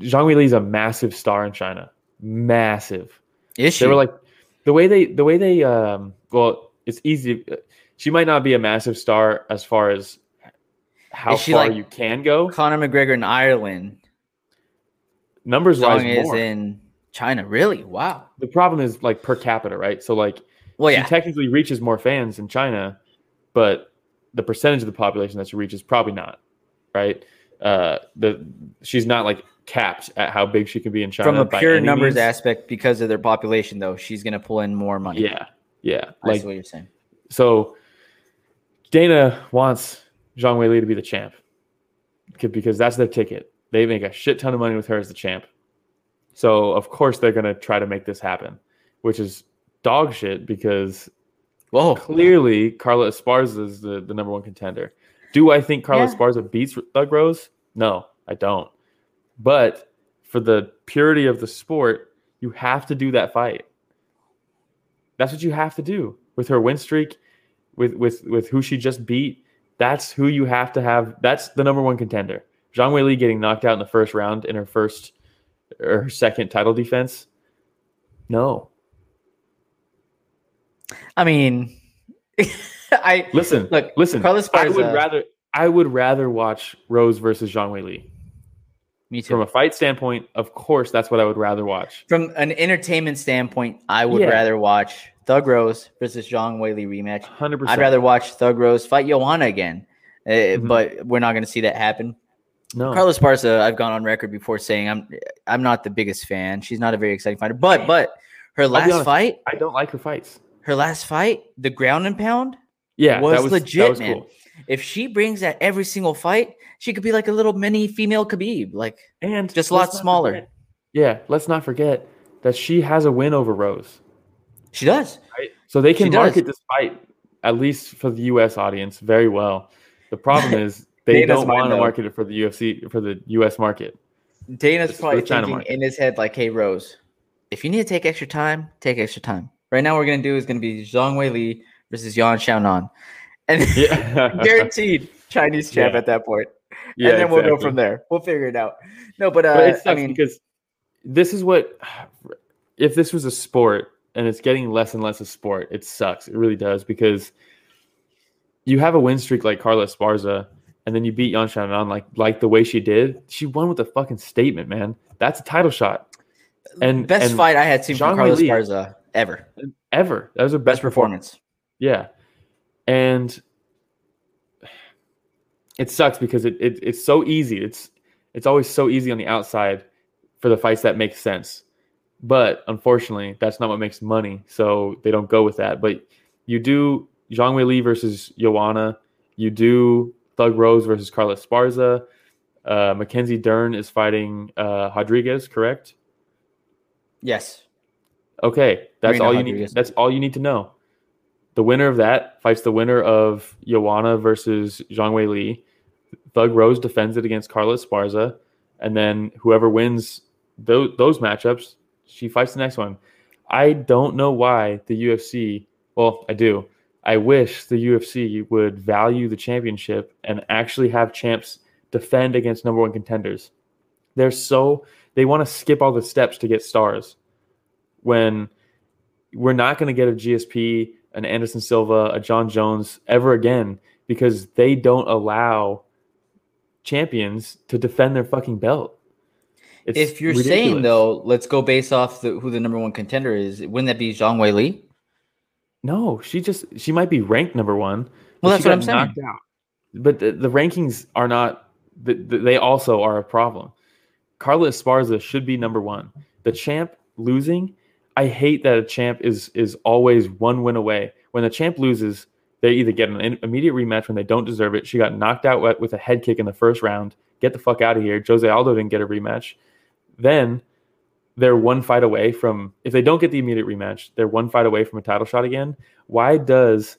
Zhang Weili is a massive star in China. Massive. Is she? They were like the way they the way they um well it's easy she might not be a massive star as far as how Is she far like- you can go. Conor McGregor in Ireland. Numbers wise, is more. in China. Really? Wow. the problem is like per capita, right? So like Well, yeah. she technically reaches more fans in China, but the percentage of the population that she reaches probably not, right? Uh, the she's not like capped at how big she can be in China From a pure numbers means. aspect, because of their population, though, she's going to pull in more money. Yeah, yeah. I Like what you're saying. so, Dana wants Zhang Weili to be the champ because that's their ticket. They make a shit ton of money with her as the champ. So of course they're gonna try to make this happen, which is dog shit because Whoa. clearly Carla Esparza is the, the number one contender. Do I think Carla Yeah. Esparza beats Thug Rose? No, I don't. But for the purity of the sport, you have to do that fight. That's what you have to do with her win streak, with with with who she just beat. That's who you have to have. That's the number one contender. Zhang Weili getting knocked out in the first round in her first or her second title defense. No, I mean, I listen, look. listen. Carla I would rather I would rather watch Rose versus Zhang Weili. Me too. From a fight standpoint, of course, that's what I would rather watch. From an entertainment standpoint, I would Yeah. rather watch Thug Rose versus Zhang Weili rematch. Hundred percent. I'd rather watch Thug Rose fight Joanna again, Uh, Mhm. but we're not going to see that happen. no. Carlos Barca, I've gone on record before saying I'm I'm not the biggest fan. She's not a very exciting fighter, but but her last honest. fight, I don't like her fights. her last fight, the ground and pound. Yeah, Was that was legit, was man. cool. If she brings that every single fight, she could be like a little mini female Khabib. Like And Just a lot smaller. forget- yeah, let's not forget that she has a win over Rose. She does. Right? So they can market this fight at least for the U.S. audience very well. The problem is they don't want to market it for the UFC for the U.S. market. Dana's It's probably thinking market. in his head like, "Hey Rose, if you need to take extra time, take extra time. Right now, what we're gonna do is gonna be Zhang Weili versus Yan Xiaonan, and Yeah, guaranteed Chinese champ Yeah. at that point. Yeah, and then we'll go from there. We'll figure it out. No, but uh, but it sucks I mean, because this is what if this was a sport and it's getting less and less a sport, it sucks. It really does because you have a win streak like Carla Esparza, and then you beat Yan Xiaonan like like the way she did. She won with a fucking statement, man. That's a title shot. And best and fight I had seen from Carlos Weili- Garza ever. ever. That was her best, Best performance. Yeah, and it sucks because it, it it's so easy. It's it's always so easy on the outside for the fights that make sense, but unfortunately, that's not what makes money. So they don't go with that. But you do Zhang Weili versus Joanna. You do Thug Rose versus Carla Esparza. Uh, Mackenzie Dern is fighting uh, Rodriguez, correct? Yes. Okay, that's Marina all you need. That's all you need to know. The winner of that fights the winner of Joanna versus Zhang Weili. Thug Rose defends it against Carla Esparza, and then whoever wins those those matchups, she fights the next one. I don't know why the UFC. Well, I do. I wish the UFC would value the championship and actually have champs defend against number one contenders. They're so they want to skip all the steps to get stars when we're not going to get a GSP, an Anderson Silva, a John Jones ever again because they don't allow champions to defend their fucking belt. It's if you're saying though, let's go based off the, who the number one contender is. Wouldn't that be Zhang Weili? no, she just she might be ranked number one. but Well, that's what I'm saying. out. But the, the rankings are not. The, the, they also are a problem. Carla Esparza should be number one. The champ losing, I hate that a champ is is always one win away. When the champ loses, they either get an immediate rematch when they don't deserve it. She got knocked out with- with a head kick in the first round. Get the fuck out of here. Jose Aldo didn't get a rematch. Then they're one fight away from if they don't get the immediate rematch, they're one fight away from a title shot again. Why does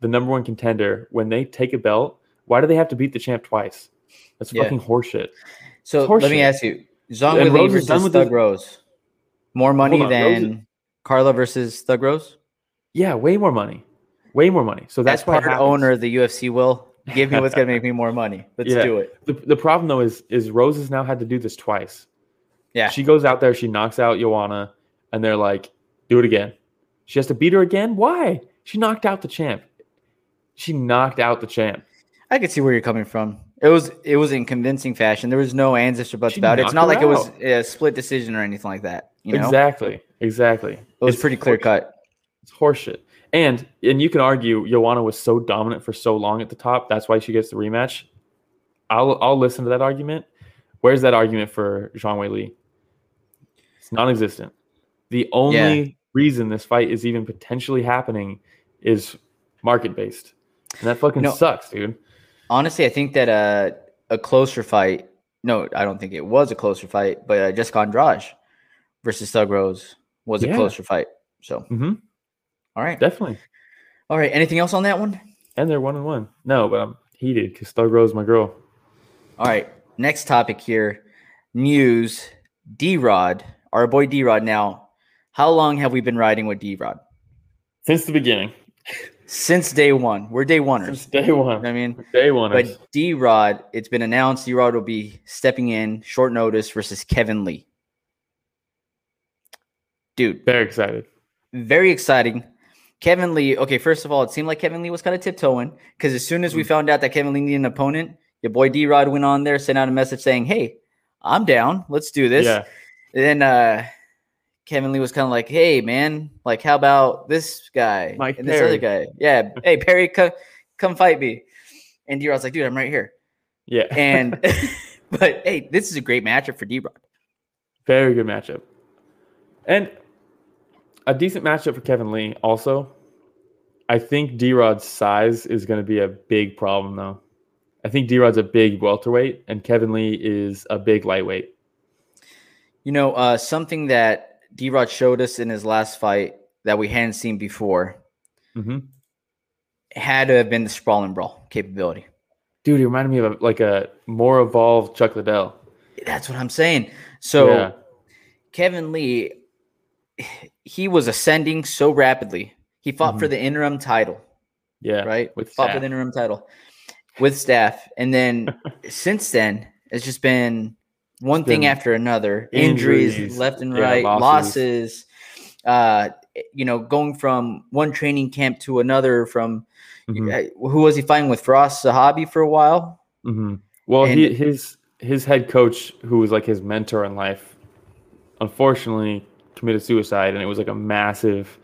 the number one contender, when they take a belt, why do they have to beat the champ twice? That's Yeah. fucking horseshit. So It's let me ask you: Zhang And Wei Li Rose is done versus with Thug his- Rose. More money on, than is- Carla versus Thug Rose. Yeah, way more money. Way more money. So that's That's why part owner of the UFC. Will give me what's gonna make me more money. Let's Yeah. do it. The, the problem though is is Rose has now had to do this twice. Yeah. She goes out there, she knocks out Joanna, and they're like, do it again. She has to beat her again? Why? She knocked out the champ. she knocked out the champ. I could see where you're coming from. It was it was in convincing fashion. There was no ands or buts She about it. It's not like it was a split decision or anything like that. You know, Exactly. Exactly. it was It's pretty clear cut. It's horseshit. And and you can argue Joanna was so dominant for so long at the top. That's why she gets the rematch. I'll I'll listen to that argument. Where's that argument for Zhang Weili? It's non-existent. The only reason this fight is even potentially happening is market based, and that fucking No. sucks, dude. Honestly, I think that uh, a closer fight. No, I don't think it was a closer fight, but uh, Jessica Andrade versus Thug Rose was a closer fight. So, hmm all right, Definitely. all right. Anything else on that one? And they're one and one. No, but I'm heated because Thug Rose, my girl. All right. Next topic here. News. D Rod, our boy D Rod. Now, how long have we been riding with D Rod? Since the beginning, Since day one. We're day oneers. since day You know one, I mean, day one. but D Rod, it's been announced D Rod will be stepping in short notice versus Kevin Lee. Dude, very excited. very exciting. Kevin Lee, okay, first of all, it seemed like Kevin Lee was kind of tiptoeing because as soon as we mm. found out that Kevin Lee needed an opponent, your boy D Rod went on there, sent out a message saying, Hey, I'm down. Let's do this. Yeah, then uh Kevin Lee was kind of like, "Hey, man, like, how about this guy Mike and this other guy? Yeah, hey Perry, come come fight me." And D Rod's like, "Dude, I'm right here." yeah. And but hey, this is a great matchup for D Rod. Very good matchup. And a decent matchup for Kevin Lee also. I think D Rod's size is going to be a big problem, though. I think D Rod's a big welterweight, and Kevin Lee is a big lightweight. You know, uh, something that D Rod showed us in his last fight that we hadn't seen before hmm had to have been the sprawl and brawl capability. Dude, he reminded me of a, like a more evolved Chuck Liddell. That's what I'm saying. So yeah, Kevin Lee, he was ascending so rapidly. He fought for Mhm. the interim title. yeah, right? With fought for the interim title with staff, and then since then it's just been one thing after another: injuries, injuries, left and yeah, right, losses. losses. Uh, you know, going from one training camp to another. From Mhm, uh, who was he fighting with? Firas Zahabi for a while. mhm. Well, And- he, his his head coach, who was like his mentor in life, unfortunately committed suicide, and it was like a massive,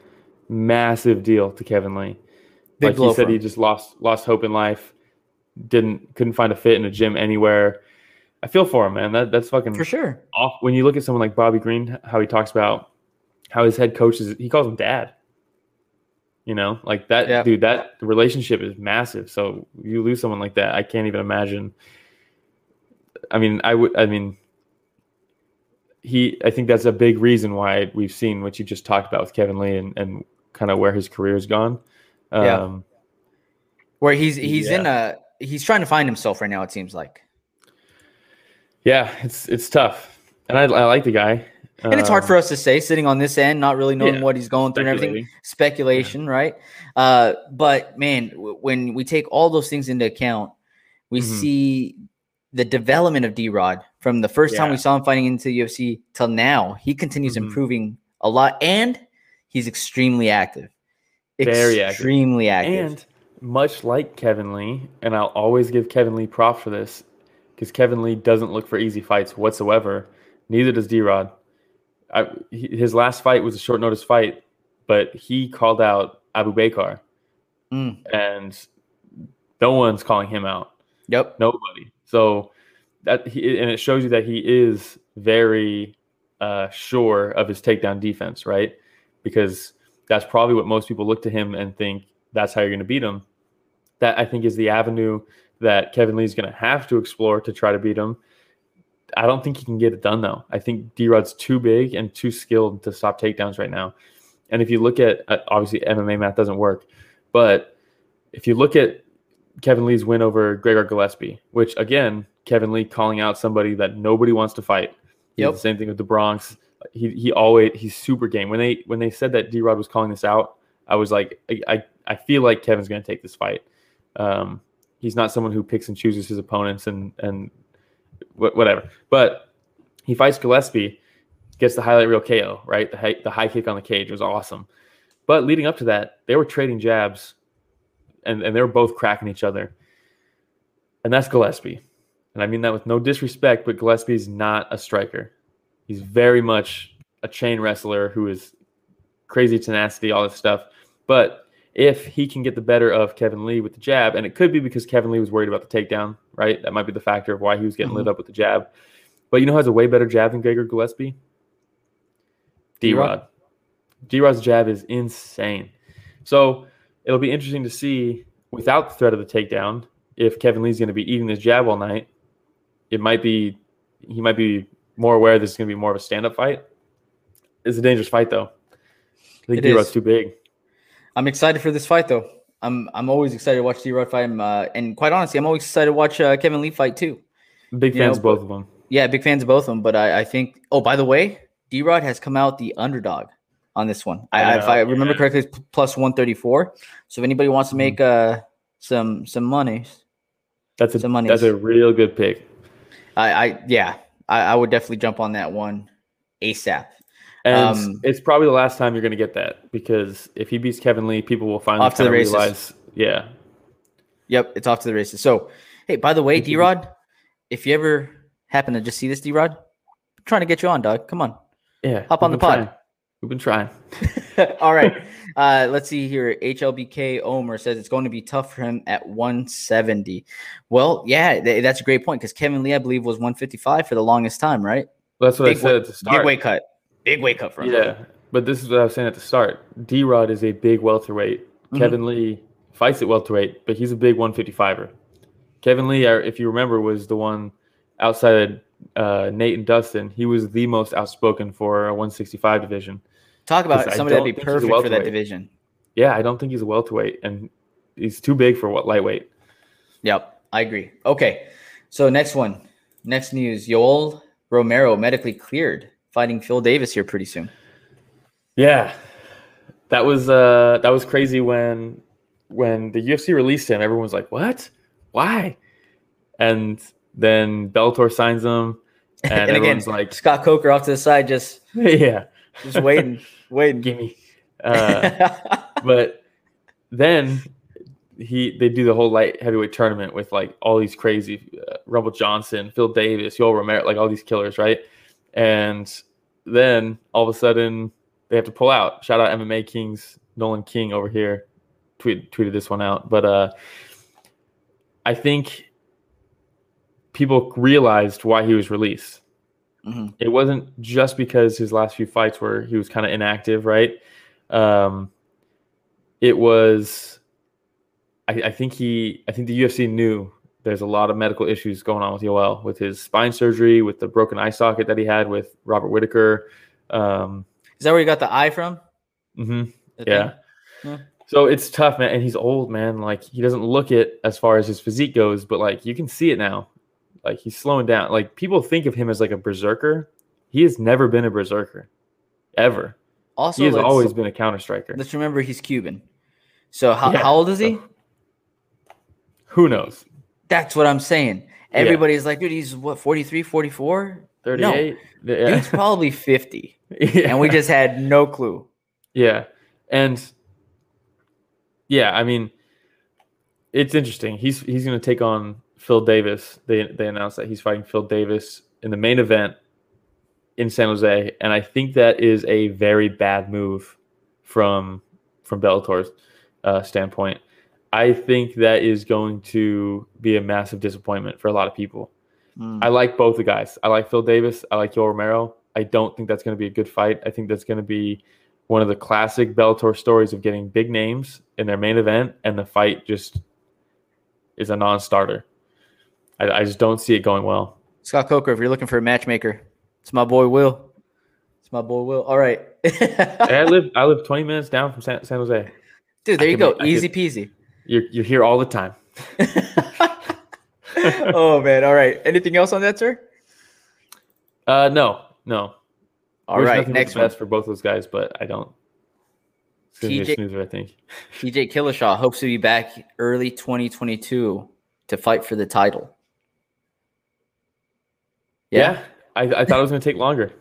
massive deal to Kevin Lee. Big like he said, he just lost lost hope in life. Didn't couldn't find a fit in a gym anywhere. I feel for him, man. That that's fucking for sure. off. When you look at someone like Bobby Green, how he talks about how his head coach is, he calls him dad. You know, like that Yeah. dude. That relationship is massive. So you lose someone like that, I can't even imagine. I mean, I would. I mean, he. I think that's a big reason why we've seen what you just talked about with Kevin Lee and and kind of where his career's gone. Yeah. Um, Where he's he's in a he's trying to find himself right now. It seems like, Yeah, it's it's tough, and I, I like the guy. and it's hard Um, for us to say sitting on this end, not really knowing yeah, what he's going through and everything. speculation, right? Uh, but man, w- when we take all those things into account, we Mhm. see the development of D Rod from the first time we saw him fighting into the UFC till now. He continues Mhm. improving a lot, and he's extremely active. Very active. extremely active. And much like Kevin Lee, and I'll always give Kevin Lee props for this, because Kevin Lee doesn't look for easy fights whatsoever. Neither does D Rod. His last fight was a short notice fight, but he called out Abu Bakar, Mm. and no one's calling him out. Yep. Nobody. So that he, and it shows you that he is very uh, sure of his takedown defense, right? Because that's probably what most people look to him and think that's how you're going to beat him. That I think is the avenue that Kevin Lee is going to have to explore to try to beat him. I don't think he can get it done though. I think D Rod's too big and too skilled to stop takedowns right now. And if you look at uh, obviously MMA math doesn't work, but if you look at Kevin Lee's win over Gregor Gillespie, which again, Kevin Lee calling out somebody that nobody wants to fight. Yep. The same thing with the Bronx. He he always he's super game. When they when they said that D Rod was calling this out, I was like, I I, I feel like Kevin's going to take this fight. Um, he's not someone who picks and chooses his opponents and and whatever. But he fights Gillespie, gets the highlight reel KO, right? The high, the high kick on the cage was awesome. But leading up to that, they were trading jabs and, and they were both cracking each other. And that's Gillespie. And I mean that with no disrespect, but Gillespie is not a striker. He's very much a chain wrestler who is crazy tenacity, all this stuff. But if he can get the better of Kevin Lee with the jab, and it could be because Kevin Lee was worried about the takedown, right? That might be the factor of why he was getting lit mm-hmm. up with the jab. But you know who has a way better jab than Gregor Gillespie? D Rod. D Rod's jab is insane. So it'll be interesting to see without the threat of the takedown if Kevin Lee's going to be eating this jab all night. It might be he might be more aware this is going to be more of a stand up fight. It's a dangerous fight though. I think D Rod's too big. I'm excited for this fight, though. I'm I'm always excited to watch D Rod fight him, uh, and quite honestly, I'm always excited to watch uh, Kevin Lee fight too. Big You know, fans of both of them. Yeah, big fans of both of them, but I, I think. Oh, by the way, D Rod has come out the underdog on this one. I, I if know, I remember yeah. correctly, it's plus one thirty four. So if anybody wants to Mhm. make uh some some money, That's a some money. that's a real good pick. I, I yeah, I, I would definitely jump on that one ASAP. And Um, it's probably the last time you're going to get that because if he beats Kevin Lee, people will finally Off to the races. realize, yeah, Yep, it's off to the races. So, hey, by the way, D Rod, if you ever happen to just see this, D Rod, trying to get you on, dog. Come on. yeah. Hop on the pod. trying. We've been trying. All right. Uh, let's see here. HLBK Omer says it's going to be tough for him at 170. Well, yeah, th- that's a great point because Kevin Lee, I believe, was 155 for the longest time, right? That's what Big I said wa- at start. Big weight cut. Big wake up for him. Yeah, but this is what I was saying at the start. D Rod is a big welterweight. Mhm. Kevin Lee fights at welterweight, but he's a big 155er. Kevin Lee, if you remember, was the one outside uh, Nate and Dustin. He was the most outspoken for a 165 division. Talk about somebody that'd be think he's a perfect for that division. Yeah, I don't think he's a welterweight, and he's too big for what lightweight. Yep, I agree. Okay, so next one, next news: Yoel Romero medically cleared, fighting Phil Davis here pretty soon. Yeah, that was uh, that was crazy when when the UFC released him. Everyone was like, "What? Why?" And then Bellator signs him, and, And, again, everyone's like, Scott Coker off to the side, just "Yeah, just waiting, waiting. gimme." Uh, but then he they do the whole light heavyweight tournament with like all these crazy uh, Rumble Johnson, Phil Davis, Yoel Romero, like all these killers, right? And then all of a sudden they have to pull out. Shout out MMA Kings Nolan King over here, tweet, tweeted this one out. But uh, I think people realized why he was released. Mhm. It wasn't just because his last few fights were he was kind of inactive, right? Um, it was. I, I think he. I think the UFC knew there's a lot of medical issues going on with Yoel, with his spine surgery, with the broken eye socket that he had with Robert Whitaker. Um, Is that where you got the eye from? Mm-hmm. Yeah. Yeah. So it's tough, man. And he's old, man. Like he doesn't look it as far as his physique goes, but like you can see it now. Like he's slowing down. Like people think of him as like a berserker. He has never been a berserker, ever. Also, he has always been a counter striker. let's remember he's Cuban. So how, Yeah. how old is he? Who knows? That's what I'm saying. Everybody's like, dude, he's what 43, 44? 38? Yeah. He's probably 50. yeah. And we just had no clue. Yeah. And yeah, I mean, it's interesting. He's he's going to take on Phil Davis. They they announced that he's fighting Phil Davis in the main event in San Jose, and I think that is a very bad move from from Bellator's uh, standpoint. I think that is going to be a massive disappointment for a lot of people. Mm. I like both the guys. I like Phil Davis. I like Yoel Romero. I don't think that's going to be a good fight. I think that's going to be one of the classic Bellator stories of getting big names in their main event, and the fight just is a non-starter. I, I just don't see it going well. Scott Coker, if you're looking for a matchmaker, it's my boy Will. It's my boy Will. All right. I live I live 20 minutes down from San, San Jose. Dude, there I you go. Easy peasy. You're you're here all the time. oh man. All right. Anything else on that, sir? Uh, no, no. All Wish right. Next one. best for both those guys, but I don't. It's gonna be a TJ snoozer, I think. TJ Dillashaw hopes to be back early 2022 to fight for the title. Yeah, I, I thought it was gonna take longer.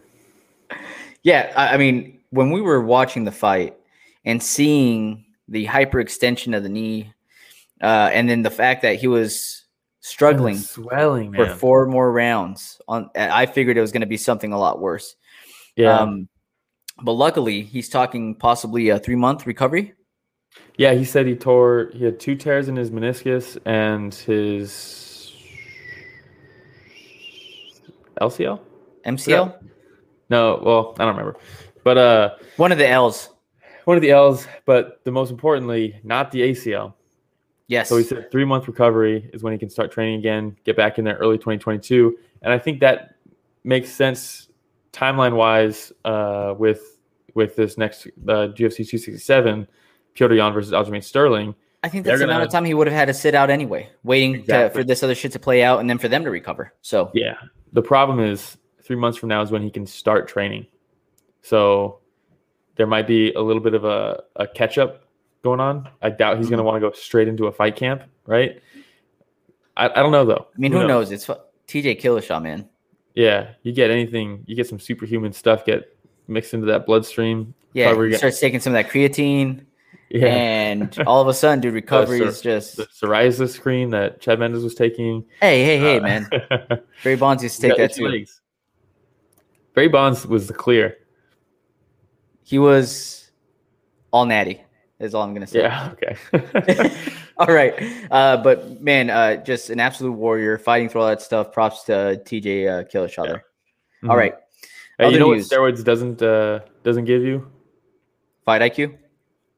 Yeah, I, I mean, when we were watching the fight and seeing the hyperextension of the knee, Uh, and then the fact that he was struggling swelling, for man. four more rounds on I figured it was going to be something a lot worse. yeah, Um, but luckily he's talking possibly a three month recovery. yeah. He said he tore. He had two tears in his meniscus and his LCL. MCL, No, well, I don't remember, but uh, one of the L's. one of the L's. But the most importantly, not the ACL. Yes. So he said three month recovery is when he can start training again, get back in there early 2022. And I think that makes sense timeline wise uh, with with this next uh, UFC 267, Petr Yan versus Aljamain Sterling. I think they're that's the amount of time he would have had to sit out anyway, waiting to, for this other shit to play out and then for them to recover. So Yeah. The problem is three months from now is when he can start training. So there might be a little bit of a, a catch up going on. I doubt he's going to Mm-hmm. want to go straight into a fight camp, right? I, I don't know though. I mean, who knows? It's TJ Dillashaw, man. Yeah, you get anything, you get some superhuman stuff get mixed into that bloodstream. Yeah, Recovery he starts taking some of that creatine, Yeah, and all of a sudden, dude, recovery sir. is just the psoriasis cream that Chad Mendes was taking. hey, hey, hey, Uh, man. Barry Bonds used to take that too. legs. Barry Bonds was the clear. He was all natty. Is all I'm gonna say. Yeah. Okay. all right, uh, but man, uh, just an absolute warrior, fighting through all that stuff. Props to TJ uh, Dillashaw there. All Mhm. right, Hey, you know news. what steroids doesn't uh, doesn't give you fight IQ.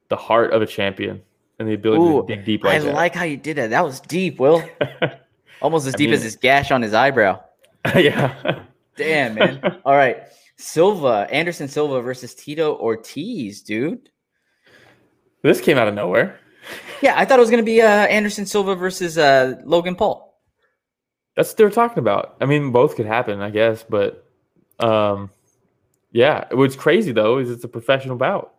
the heart of a champion and the ability Ooh, to dig deep I like that. like how you did that. That was deep, Will. Almost as I deep as his gash on his eyebrow. yeah. Damn, man. All right. Silva, Anderson Silva versus Tito Ortiz, dude. This came out of nowhere. Yeah, I thought it was going to be uh, Anderson Silva versus uh, Logan Paul. That's what they were talking about. I mean, both could happen, I guess, but um, yeah. What's crazy though is it's a professional bout.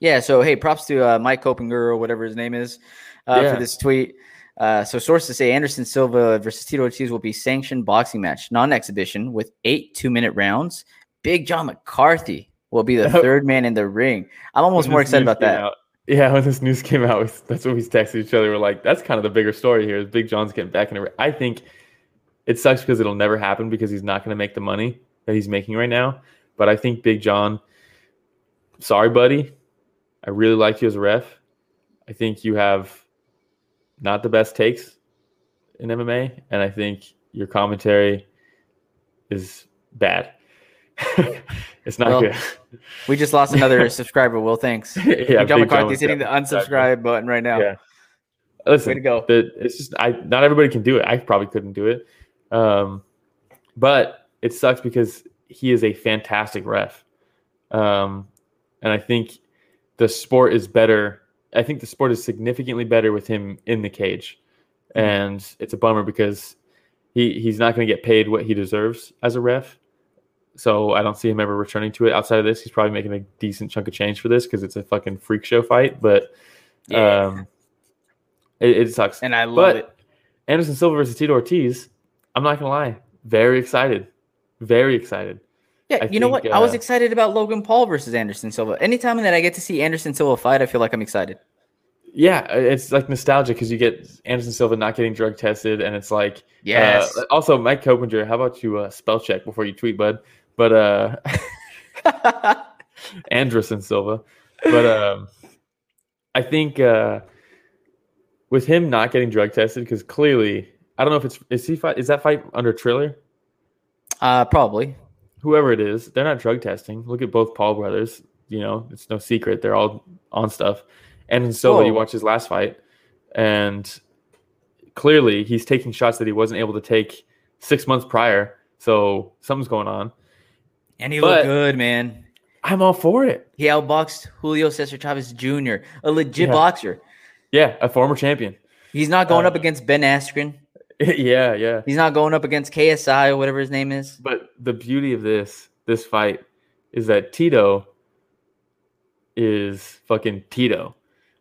Yeah, so hey, props to uh, Mike Coppinger or whatever his name is uh, Yeah. for this tweet. Uh, so sources say Anderson Silva versus Tito Ortiz will be sanctioned boxing match, non-exhibition, with eight two-minute rounds. Big John McCarthy will be the third man in the ring. I'm almost more excited about that. out- yeah, when this news came out, that's what we texted each other. We're like, that's kind of the bigger story here. Is Big John's getting back in. I think it sucks because it'll never happen because he's not going to make the money that he's making right now. But I think Big John, sorry, buddy. I really like you as a ref. I think you have not the best takes in MMA, and I think your commentary is bad. it's not Well, good. We just lost another subscriber. Will thanks. yeah, John McCarthy's hitting the unsubscribe button right now. Yeah. Listen, Way to go. the, it's just I not everybody can do it. I probably couldn't do it. Um, but it sucks because he is a fantastic ref. Um, and I think the sport is better. I think the sport is significantly better with him in the cage. Mm-hmm. And it's a bummer because he he's not going to get paid what he deserves as a ref. So I don't see him ever returning to it. Outside of this, he's probably making a decent chunk of change for this because it's a fucking freak show fight. But Yeah. um, it, it sucks. And I love But it. Anderson Silva versus Tito Ortiz, I'm not gonna lie, very excited, very excited. Yeah, I you know what? think, I was uh, excited about Logan Paul versus Anderson Silva. Anytime that I get to see Anderson Silva fight, I feel like I'm excited. Yeah, it's like nostalgia because you get Anderson Silva not getting drug tested, and it's like Yes. Uh, also, Mike Coppinger, how about you uh, spell check before you tweet, bud? But uh, and Silva, but um, I think uh, with him not getting drug tested because clearly I don't know if it's is he fight is that fight under Triller uh, probably. whoever it is, they're not drug testing. Look at both Paul brothers. You know, it's no secret. They're all on stuff. And so you watch his last fight, and clearly he's taking shots that he wasn't able to take six months prior. So something's going on. And he But- looked good, man. I'm all for it. He outboxed Julio Cesar Chavez Jr., a legit Yeah. boxer. Yeah, a former champion. He's not going Uh, up against Ben Askren. yeah, yeah. He's not going up against KSI or whatever his name is. But the beauty of this this fight is that Tito is fucking Tito.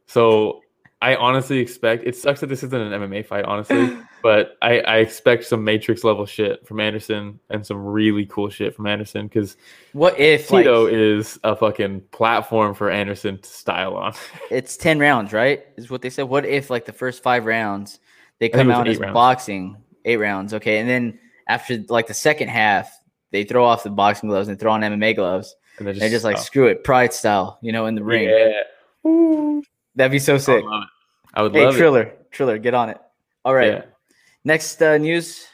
So I honestly expect it sucks that this isn't an MMA fight, honestly, but I, I expect some Matrix level shit from Anderson and some really cool shit from Anderson because What if like, Tito is a fucking platform for Anderson to style on. it's ten rounds, right? Is what they said. What if like the first five rounds they come out as rounds. boxing, eight rounds, okay, and then after like the second half, they throw off the boxing gloves and throw on MMA gloves. And they're They're just like oh, screw it, pride style, you know, in the ring. Yeah. Ooh. That'd be so sick. I would love it. I would Hey, love Triller, Triller, get on it. All right. Yeah. Next uh, news,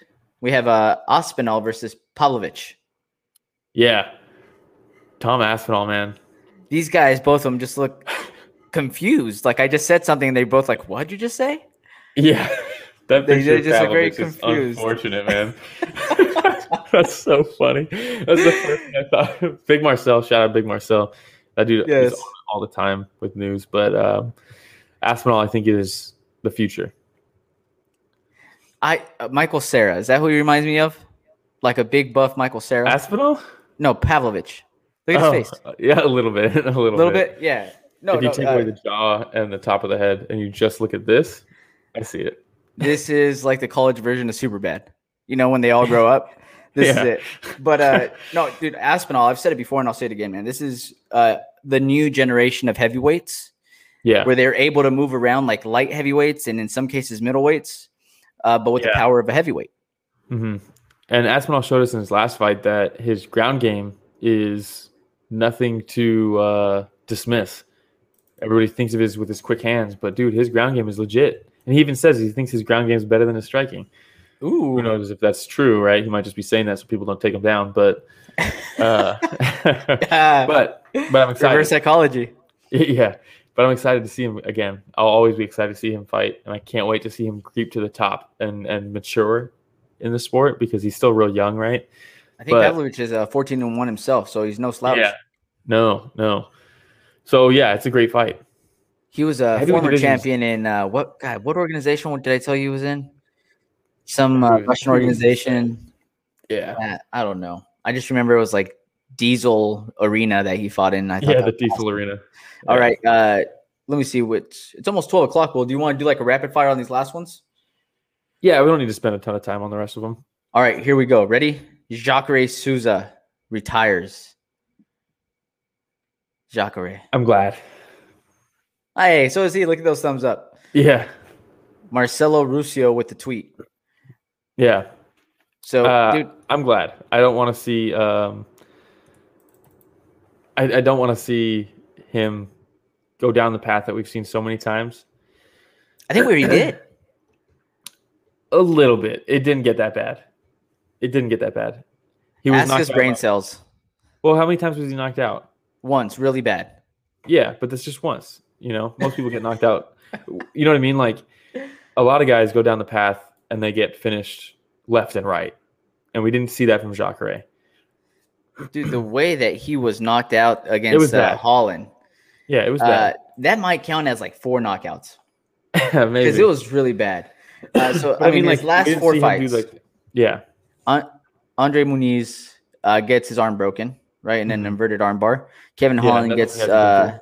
we have uh, Aspinall versus Pavlovich. Yeah. Tom Aspinall, man. These guys, both of them, just look confused. Like I just said something, and they both like, "What'd you just say?" Yeah. That They- just look very confused. Unfortunate, man. That's so funny. That's the first thing I thought. Big Marcel, shout out Big Marcel. That dude Yes. is on all the time with news. But um, Aspinall, I think, is the future. I uh, Michael Cera is that who he reminds me of? Like a big buff Michael Cera? Aspinall? no, Pavlovich. Look at Oh, his face. Yeah, a little bit. A A little, little bit, yeah. No, if you no. take uh, away the jaw and the top of the head and you just look at this, I see it. this is like the college version of Superbad. You know when they all grow up. This Yeah. is it. But uh no, dude, Aspinall. I've said it before, and I'll say it again, man. This is uh the new generation of heavyweights. Yeah. where they're able to move around like light heavyweights and in some cases middleweights, uh, but with the power of a heavyweight. hmm And Aspinall showed us in his last fight that his ground game is nothing to uh, dismiss. Everybody thinks of his with his quick hands, but dude, his ground game is legit. And he even says he thinks his ground game is better than his striking. Ooh, Who knows if that's true, right? He might just be saying that so people don't take him down. But, uh, but, but I'm excited. reverse psychology. Yeah, but I'm excited to see him again. I'll always be excited to see him fight, and I can't wait to see him creep to the top and and mature in the sport because he's still real young, right? I think Pavlovich is uh, 14 and one himself, so he's no slouch. Yeah. No, no. So yeah, it's a great fight. He was a former champion in uh, what? God, what organization did I tell you he was in? Some uh, Russian organization. Yeah. Uh, I don't know. I just remember it was like Diesel Arena that he fought in. I thought Yeah, the Diesel awesome. Arena. All Yeah. right. Uh, let me see which. It's almost 12 o'clock. Well, do you want to do like a rapid fire on these last ones? Yeah, we don't need to spend a ton of time on the rest of them. All right, here we go. Ready? Jacare Souza retires. Jacare. I'm glad. Hey, so is he. Look at those thumbs up. Yeah. Marcelo Russio with the tweet. Yeah. So, Uh, dude, I'm glad. I don't want to see um I, I don't want to see him go down the path that we've seen so many times. I think we already did. A little bit. It didn't get that bad. It didn't get that bad. He was Ask knocked his out brain by- cells Well, how many times was he knocked out? once, really bad. Yeah, but that's just once. You know, most people get knocked out. You know what I mean? Like a lot of guys go down the path and they get finished left and right, and we didn't see that from Jacare. Dude, the way that he was knocked out against uh. Holland, Yeah, it was uh, bad. that might count as like four knockouts Maybe because it was really bad. Uh, so, But I mean, his we last four fights, like- yeah, An- Andre Muniz uh, gets his arm broken, right, and then Mhm. inverted arm bar. Kevin Holland that's gets what he had to uh,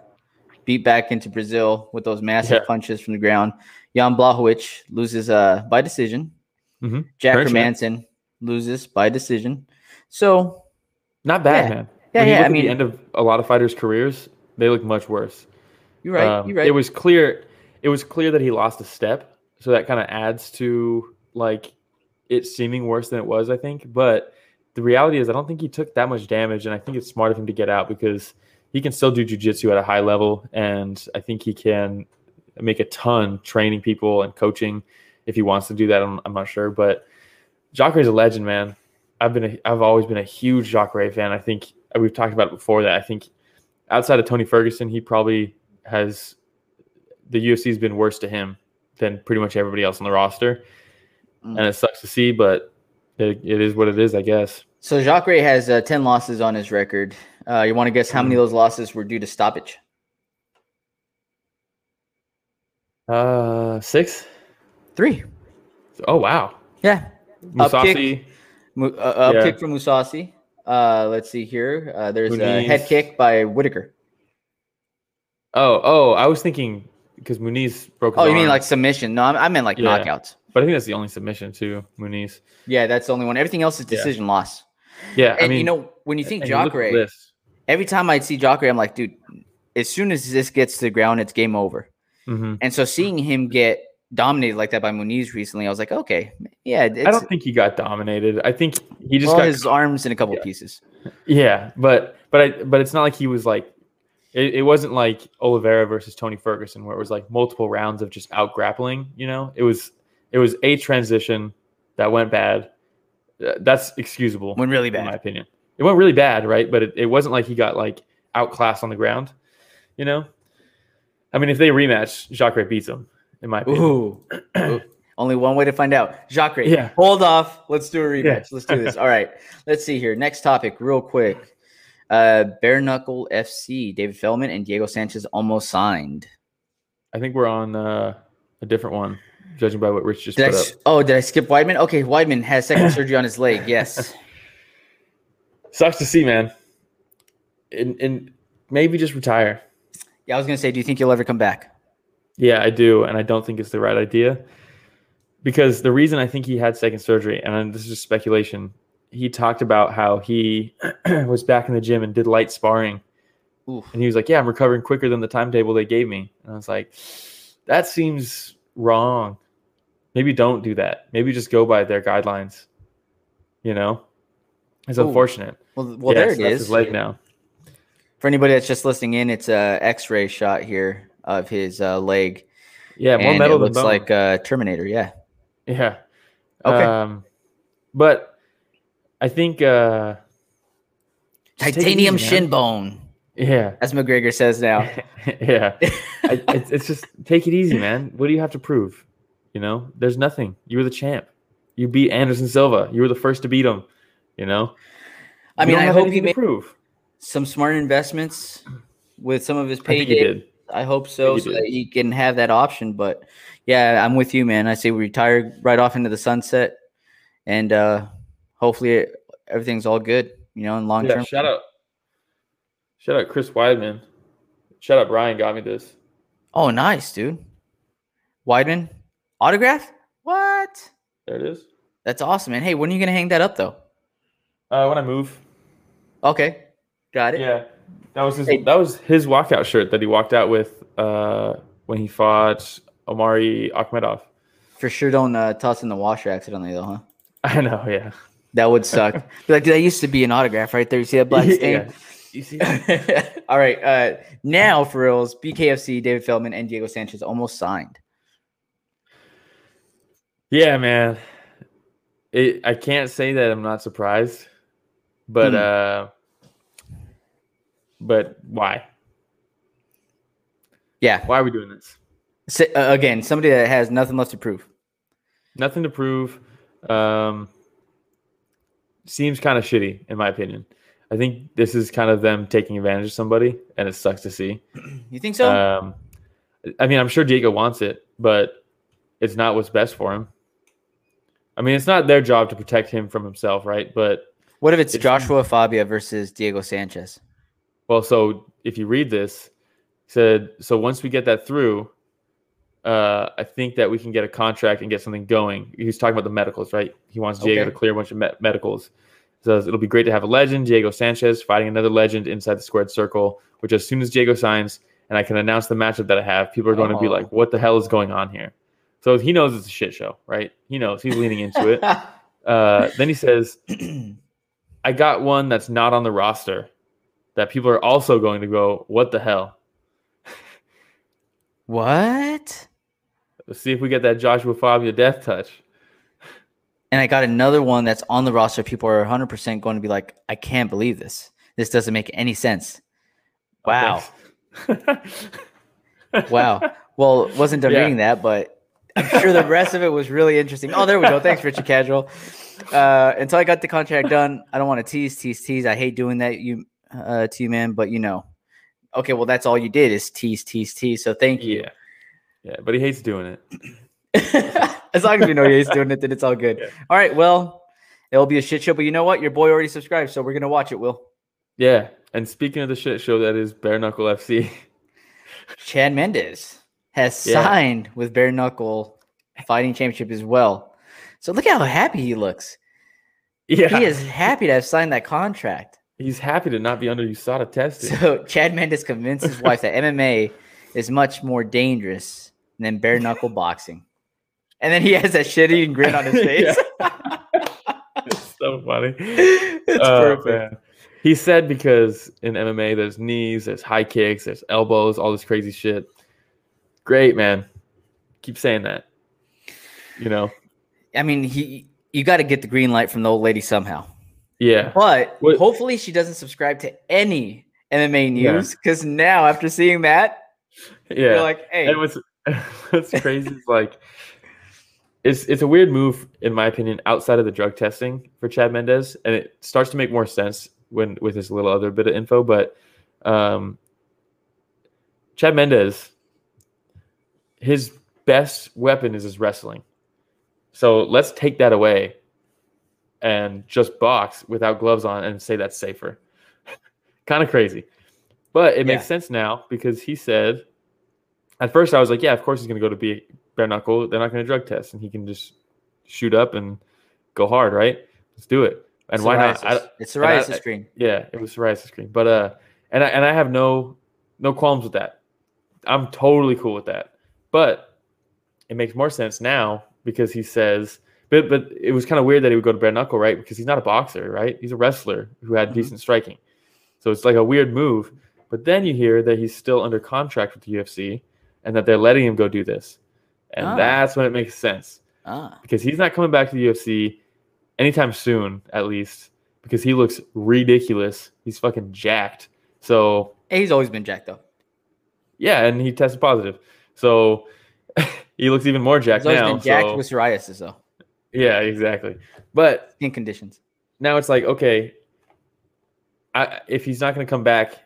beat back into Brazil with those massive Yeah. punches from the ground. Jan Blachowicz loses uh, by decision. Mhm. Jack champ. Manson loses by decision. So not bad, Yeah. man. Yeah, when yeah, I at mean- the end of a lot of fighters' careers, they look much worse. you're right. Um, you're right. It was clear. It was clear that he lost a step, so that kind of adds to like it seeming worse than it was. I think, but the reality is, I don't think he took that much damage, and I think it's smart of him to get out because he can still do jujitsu at a high level, and I think he can make a ton training people and coaching if he wants to do that. I'm, I'm not sure, but Jacare is a legend, man. I've been, a, I've always been a huge Jacare fan. I think we've talked about it before that. I think outside of Tony Ferguson, he probably has the UFC's been worse to him than pretty much everybody else on the roster, Mm. and it sucks to see, but it, it is what it is, I guess. so Jacare has uh, ten losses on his record. Uh, you want to guess how many of those losses were due to stoppage? Uh, six. Three. Oh wow, Yeah. Up kick. Mousasi. Mu- uh, up Yeah. kick from Mousasi. Uh, let's see here. Uh, there's a head kick by Whitaker. Oh, oh, I was thinking because Muniz broke. His Oh, you mean like submission? No, I I meant like Yeah. knockouts. But I think that's the only submission too, Muniz. Yeah, that's the only one. Everything else is Yeah. decision loss. Yeah, And I mean, you know, when you think and you look at Jacare, this. every time I see Jacare, I'm like, dude, as soon as this gets to the ground, it's game over. Mhm. And so seeing him get dominated like that by Muniz recently, I was like, okay, yeah, I don't think he got dominated. I think he just well, got his arms in a couple Yeah. pieces. Yeah, but but I but it's not like he was like it, it wasn't like Oliveira versus Tony Ferguson where it was like multiple rounds of just out grappling, you know? It was it was a transition that went bad. Uh, That's excusable Went really bad, in my opinion. It went really bad, right? But it, it wasn't like he got like outclassed on the ground, you know? I mean, if they rematch, Jacare beats him, in my opinion. Ooh. Ooh. Only one way to find out. Jacare, Yeah. hold off. Let's do a rematch. Yeah. Let's do this. All right. Let's see here. Next topic, real quick. Uh, Bare Knuckle FC, David Feldman and Diego Sanchez almost signed. I think we're on uh, a different one, judging by what Rich just Did I, put up. oh, did I skip Weidman? Okay, Weidman has second surgery on his leg. Yes. Sucks to see, man. And, and maybe just retire. Yeah, I was gonna say, do you think you'll ever come back? Yeah, I do, and I don't think it's the right idea. Because the reason I think he had second surgery, and this is just speculation, he talked about how he was back in the gym and did light sparring, Oof. and he was like, "Yeah, I'm recovering quicker than the timetable they gave me." And I was like, "That seems wrong. Maybe don't do that. Maybe just go by their guidelines." You know, it's Ooh. unfortunate. Well, well, there it is. His leg now. For anybody that's just listening in, it's a X-ray shot here of his uh, leg, Yeah, more and metal it than looks bone. like uh, Terminator. Yeah. Yeah. Okay. Um, but I think uh, just take it Titanium easy, shin bone, Yeah. as McGregor says now. yeah. I, it's, it's just take it easy, man. What do you have to prove? You know, there's nothing. You were the champ. You beat Anderson Silva. You were the first to beat him. You know. I You mean, I hope he to made prove. Some smart investments with some of his I payday. did. I hope so, he so that he can have that option. But yeah, I'm with you, man. I say we retire right off into the sunset, and uh hopefully everything's all good. You know, in long Yeah. term. Shout out. Shout out Chris Weidman. Shout out Brian got me this. Oh, nice, dude. Weidman autograph? What? There it is. That's awesome, man. Hey, when are you gonna hang that up though? Uh, when I move. Okay, got it. Yeah, that was his. Hey. That was his walkout shirt that he walked out with uh, when he fought Omari Akhmedov. For sure, don't uh, toss in the washer accidentally though, huh? I know. Yeah. That would suck. Like, that used to be an autograph right there. You see that black stain? Yeah. You see? All right. Uh, now for reals, BKFC, David Feldman, and Diego Sanchez almost signed. Yeah, man. It, I can't say that I'm not surprised, but Hmm. uh, but why? Yeah. Why are we doing this? So, uh, again, somebody that has nothing left to prove. Nothing to prove. Um, seems kind of shitty, in my opinion. I think this is kind of them taking advantage of somebody, and it sucks to see. You think so? Um, I mean, I'm sure Diego wants it, but it's not what's best for him. I mean, it's not their job to protect him from himself, right? But what if it's it's- Joshua Fabia versus Diego Sanchez? Well, so if you read this, said so once we get that through, uh, I think that we can get a contract and get something going. He's talking about the medicals, right? He wants Diego Okay. to clear a bunch of me- medicals. So it'll be great to have a legend, Diego Sanchez, fighting another legend inside the squared circle. Which as soon as Diego signs and I can announce the matchup that I have, people are going to be Oh. like, "What the hell is going on here?" So he knows it's a shit show, right? He knows he's leaning into it. Uh, then he says, I got one that's not on the roster that people are also going to go, what the hell? what? Let's see if we get that Joshua Fabia death touch. And I got another one that's on the roster. People are 100% going to be like, I can't believe this. This doesn't make any sense. Wow. Okay. Wow. Well, wasn't done Yeah. reading that, but I'm sure the rest of it was really interesting. Oh, there we go. Thanks, Richard Casual. Uh, until I got the contract done, I don't want to tease, tease, tease. I hate doing that, you, uh, to you, man. But you know, okay. Well, that's all you did is tease, tease, tease. So thank you. yeah. Yeah, but he hates doing it. as long as we know he's doing it, then it's all good. Yeah. All right. Well, it'll be a shit show, but you know what? Your boy already subscribed, so we're gonna watch it. Will Yeah. And speaking of the shit show that is Bare Knuckle FC, Chad Mendes? has Yeah. signed with Bare Knuckle Fighting Championship as well. So look how happy he looks. Yeah, He is happy to have signed that contract. He's happy to not be under USADA testing. So Chad Mendes convinced his wife that MMA is much more dangerous than bare knuckle boxing. And then he has that shit eating grin on his face. it's so funny. it's Oh, perfect. man. He said because in MMA there's knees, there's high kicks, there's elbows, all this crazy shit. Great, man. Keep saying that. You know? I mean, he you got to get the green light from the old lady somehow. Yeah. But What- hopefully she doesn't subscribe to any MMA news because now after seeing that, Yeah. you're like, hey, And what's what's crazy is like it's it's a weird move in my opinion outside of the drug testing for Chad Mendes, and it starts to make more sense when with this little other bit of info. But um, Chad Mendes, his best weapon is his wrestling. So let's take that away and just box without gloves on and say that's safer. kind of crazy. But it makes Yeah. sense now because he said at first I was like, yeah, of course he's going to go to be bare knuckle. They're not going to drug test and he can just shoot up and go hard, right? Let's do it. And why not? I, it's and I- psoriasis screen. yeah, it was psoriasis cream. But uh and I and I have no no qualms with that. I'm totally cool with that. But it makes more sense now because he says but but it was kind of weird that he would go to bare knuckle, right? Because he's not a boxer, right? He's a wrestler who had Mhm. decent striking. So it's like a weird move. But then you hear that he's still under contract with the UFC and that they're letting him go do this. And Ah. that's when it makes sense Ah, because he's not coming back to the UFC anytime soon, at least, because he looks ridiculous. He's fucking jacked. So he's always been jacked though. yeah, and he tested positive. So he looks even more jacked He's always now. been jacked so- with psoriasis though. Yeah, exactly. But in conditions. now it's like, okay, I, if he's not going to come back,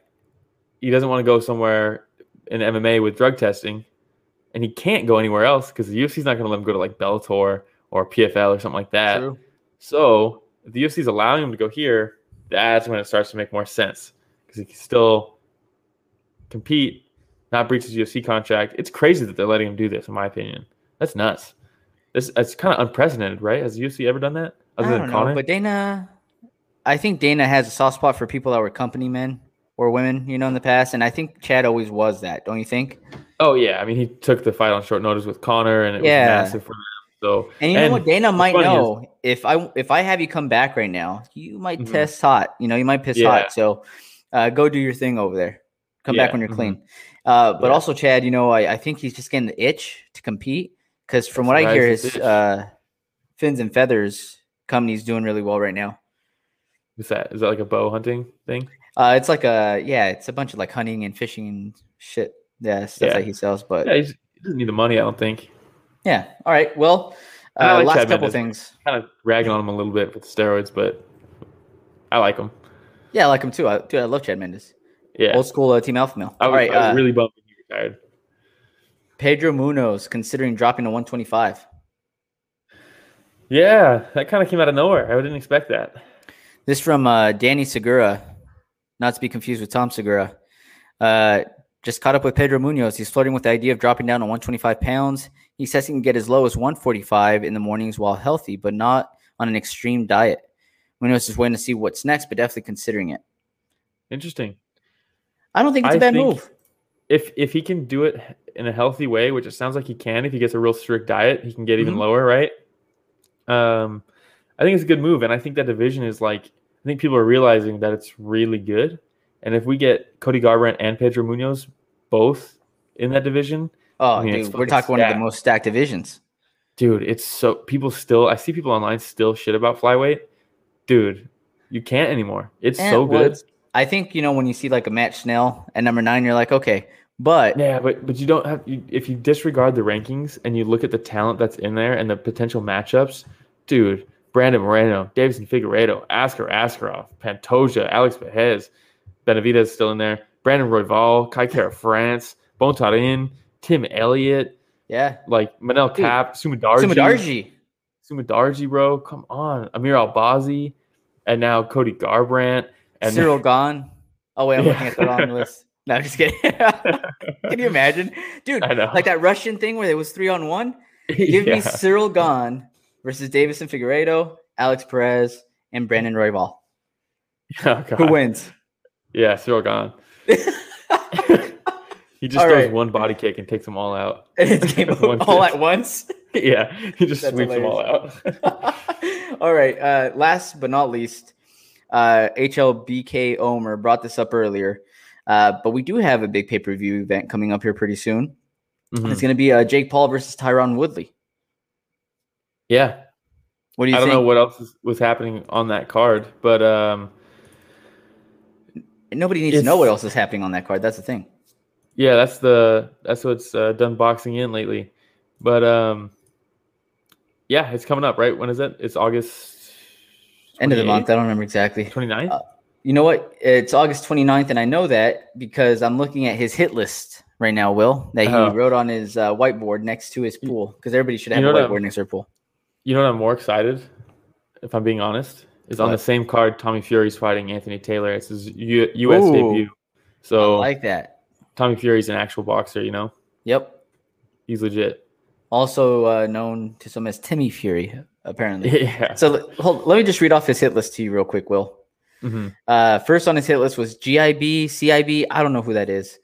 he doesn't want to go somewhere in MMA with drug testing, and he can't go anywhere else because the UFC's not going to let him go to like Bellator or PFL or something like that. True. So if the UFC is allowing him to go here, that's when it starts to make more sense because he can still compete, not breach his UFC contract. It's crazy that they're letting him do this, in my opinion. That's nuts. This it's kind of unprecedented, right? Has UFC ever done that? Other I than don't Conor? know, but Dana, I think Dana has a soft spot for people that were company men or women, you know, in the past, and I think Chad always was that. Don't you think? oh yeah, I mean he took the fight on short notice with Conor, and it Yeah. was massive for them. So And you know what? Dana might funny is- know if I if I have you come back right now, you might Mhm. test hot. You know, you might piss Yeah. hot. So uh, go do your thing over there. Come back when you're mhm. clean. Uh, but Yeah. also, Chad, you know, I, I think he's just getting the itch to compete because from what I hear, his uh, fins and feathers company's doing really well right now. Is that? Is that like a bow hunting thing? Uh, it's like a yeah, it's a bunch of like hunting and fishing and shit. Yeah, stuff Yeah. that he sells. But Yeah, he doesn't need the money, I don't think. Yeah. All right. Well, uh, like last Chad couple Mendes. things. Kind of ragging on him a little bit with steroids, but I like him. Yeah, I like him too. I, dude, I love Chad Mendes. Yeah, Old school uh, team alpha male. I was, All right, I was uh, really bummed when he retired. Pedro Munhoz considering dropping to 125. Yeah, that kind of came out of nowhere. I didn't expect that. This from uh, Danny Segura, not to be confused with Tom Segura. Uh, just caught up with Pedro Munhoz. He's flirting with the idea of dropping down to 125 pounds. He says he can get as low as 145 in the mornings while healthy, but not on an extreme diet. Munhoz is waiting to see what's next, but definitely considering it. Interesting. I don't think it's a bad move. If if he can do it in a healthy way, which it sounds like he can, if he gets a real strict diet, he can get even Mhm. lower, right? Um, I think it's a good move, and I think that division is like I think people are realizing that it's really good, and if we get Cody Garbrandt and Pedro Munhoz both in that division, Oh, I mean, dude, we're talking one of the most stacked divisions. dude, it's so people still I see people online still shit about flyweight, dude. You can't anymore. It's Eh, so good. I think you know when you see like a Matt Schnell at number nine, you're like, okay, but Yeah, but but you don't have you, if you disregard the rankings and you look at the talent that's in there and the potential matchups, dude. Brandon Moreno, Deiveson Figueiredo, Askar Askarov, Pantoja, Alex Perez, Benavidez still in there, Brandon Royval, Kai Kara France, Bontorin, Tim Elliott, yeah, like Manel Dude, Kape, Sumudaerji, Sumudaerji. Sumudaerji, bro, come on, Amir Albazi, and now Cody Garbrandt and Ciryl Gane. Oh wait, I'm looking at the wrong list. No, I'm just kidding. Can you imagine, dude? I know. Like that Russian thing where it was three on one. Give me Ciryl Gane versus Davison Figueredo, Alex Perez, and Brandon Royval. Oh, Who wins? Yeah, Ciryl Gane. he just All throws right. one body kick and takes them all out. it's game of One all kick. at once. yeah, he just That's sweeps them all out. all right. Uh, last but not least, uh, HLBK Omer brought this up earlier, uh, but we do have a big pay per view event coming up here pretty soon. Mhm. It's going to be uh, Jake Paul versus Tyron Woodley. Yeah, What do you I don't know what else is, was happening on that card, but um, Nobody needs to know what else is happening on that card. That's the thing. yeah, that's the that's what's uh, done boxing in lately. But um, yeah, it's coming up, right? When is it? It's August End of the month. I don't remember exactly. 29th? Uh, You know what? It's August 29th, and I know that because I'm looking at his hit list right now, Will, that he Uh-huh. wrote on his uh, whiteboard next to his pool because everybody should You have know a whiteboard next to their pool. You know what I'm more excited, if I'm being honest, is on the same card. Tommy Fury's fighting Anthony Taylor. It's his U- U.S. Ooh. debut. So I like that. Tommy Fury's an actual boxer. You know, Yep. he's legit. Also uh, known to some as Timmy Fury, apparently. yeah. so hold, let me just read off his hit list to you real quick, Will. Mhm. Uh, first on his hit list was GIB, CIB. I don't know who that is,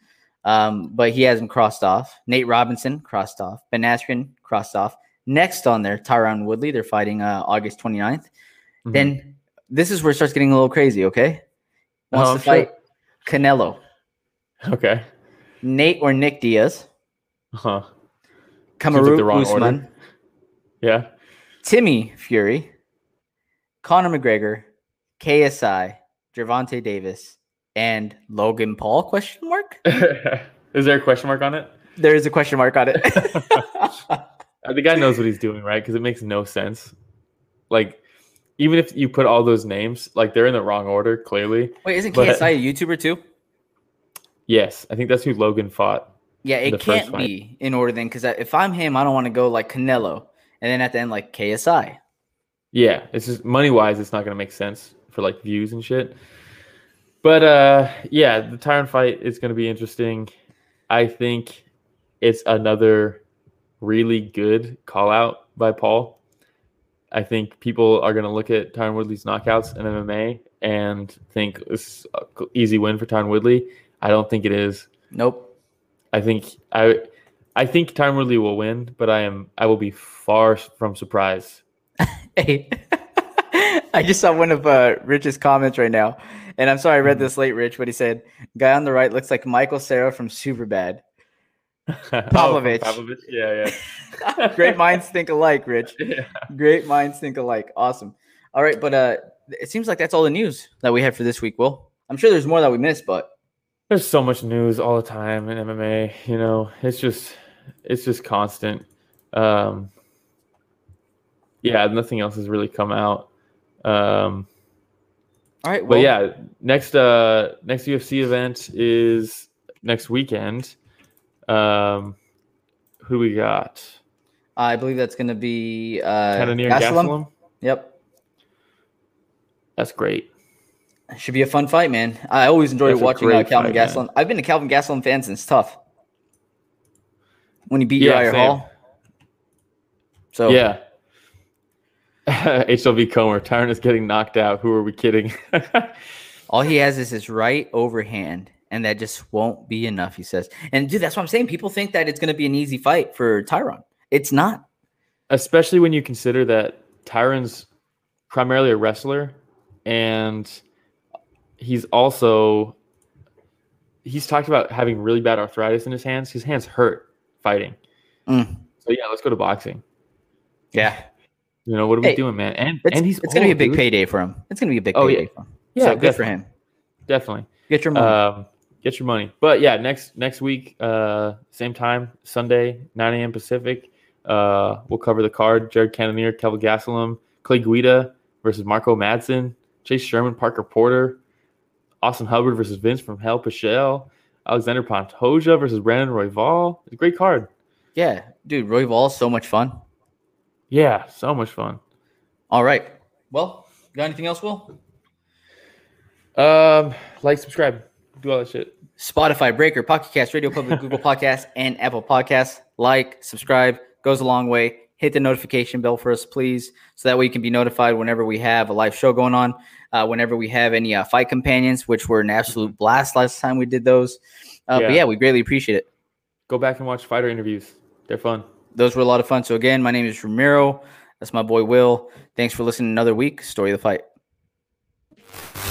um, but he has him crossed off. Nate Robinson crossed off. Ben Askren crossed off. Next on there, Tyron Woodley. They're fighting uh, August 29th. Mhm. Then this is where it starts getting a little crazy. Okay, wants Oh, to I'm sure. fight Canelo, Okay. Nate or Nick Diaz, Huh. like Kamaru the wrong order. Usman, Yeah. Timmy Fury, Conor McGregor, KSI, Gervonta Davis, and Logan Paul? Question mark. is there a question mark on it? There is a question mark on it. The guy knows what he's doing, right? Because it makes no sense. Like, even if you put all those names, like they're in the wrong order, clearly. Wait, isn't But- KSI a YouTuber too? Yes, I think that's who Logan fought. Yeah, it can't be in order then, because if I'm him, I don't want to go like Canelo, and then at the end like KSI. Yeah, it's just money wise, it's not gonna make sense for like views and shit. But uh yeah, the Tyron fight is gonna be interesting. I think it's another really good call out by Paul. I think people are gonna look at Tyron Woodley's knockouts in MMA and think is an easy win for Tyron Woodley. I don't think it is. Nope. I think I I think Tyron Woodley will win, but I am I will be far from surprised. Hey, I just saw one of uh, Rich's comments right now, and I'm sorry I Mm-hmm. read this late, Rich. But he said, "Guy on the right looks like Michael Cera from Superbad." Pavlovich. Oh, Pavlovich. Yeah, yeah. Great minds think alike, Rich. Yeah. Great minds think alike. Awesome. All right, but uh, it seems like that's all the news that we have for this week. Will I'm sure there's more that we missed, but There's so much news all the time in MMA. You know, it's just it's just constant. Um, yeah, nothing else has really come out. Um, all right. but yeah, next uh next UFC event is next weekend. Um, who we got? I believe that's going to be uh, Cannonier Gastelum. Gastelum. Yep. That's great. Should be a fun fight, man. I always enjoy That's watching uh, Kelvin fight, Gastelum. I've been a Kelvin Gastelum fan since tough. When he beat Yeah, Uriah same. Hall. So Yeah. HLV Comer, Tyron is getting knocked out. Who are we kidding? all he has is his right overhand, and that just won't be enough, he says. And dude, that's what I'm saying. People think that it's going to be an easy fight for Tyron. It's not. especially when you consider that Tyron's primarily a wrestler and he's also he's talked about having really bad arthritis in his hands. His hands hurt fighting. Mm. So yeah, let's go to boxing. Yeah. You know what are Hey, we doing, man? And It's, and he's it's going to be a big dude. payday for him. It's to be a big Oh, yeah. payday for him. Yeah, so good for him. Definitely. Get your money. Um, get your money. But yeah, next next week, uh, same time, Sunday, 9 a.m. Pacific. Uh, we'll cover the card. Jared Cannonier, Kelvin Gastelum, Clay Guida versus Mark O. Madsen, Chase Sherman, Parker Porter, Austin Hubbard versus Vinc from Hell Pichel, Alexander Pantoja versus Brandon Royval. It's a great card. yeah. Dude, Royval, so much fun. Yeah, so much fun. All right. Well, got anything else, Will? Um, like, subscribe. do all that shit. Spotify, Breaker, Pocket Cast, Radio Public, Google Podcasts, and Apple Podcasts. Like, subscribe, goes a long way. Hit the notification bell for us, please, so that way you can be notified whenever we have a live show going on. Uh, whenever we have any uh, fight companions, which were an absolute blast last time we did those. Uh, But Yeah. yeah, we greatly appreciate it. Go back and watch fighter interviews. They're fun. Those were a lot of fun. So again, my name is Ramiro. That's my boy Will. Thanks for listening another week. Story of the fight.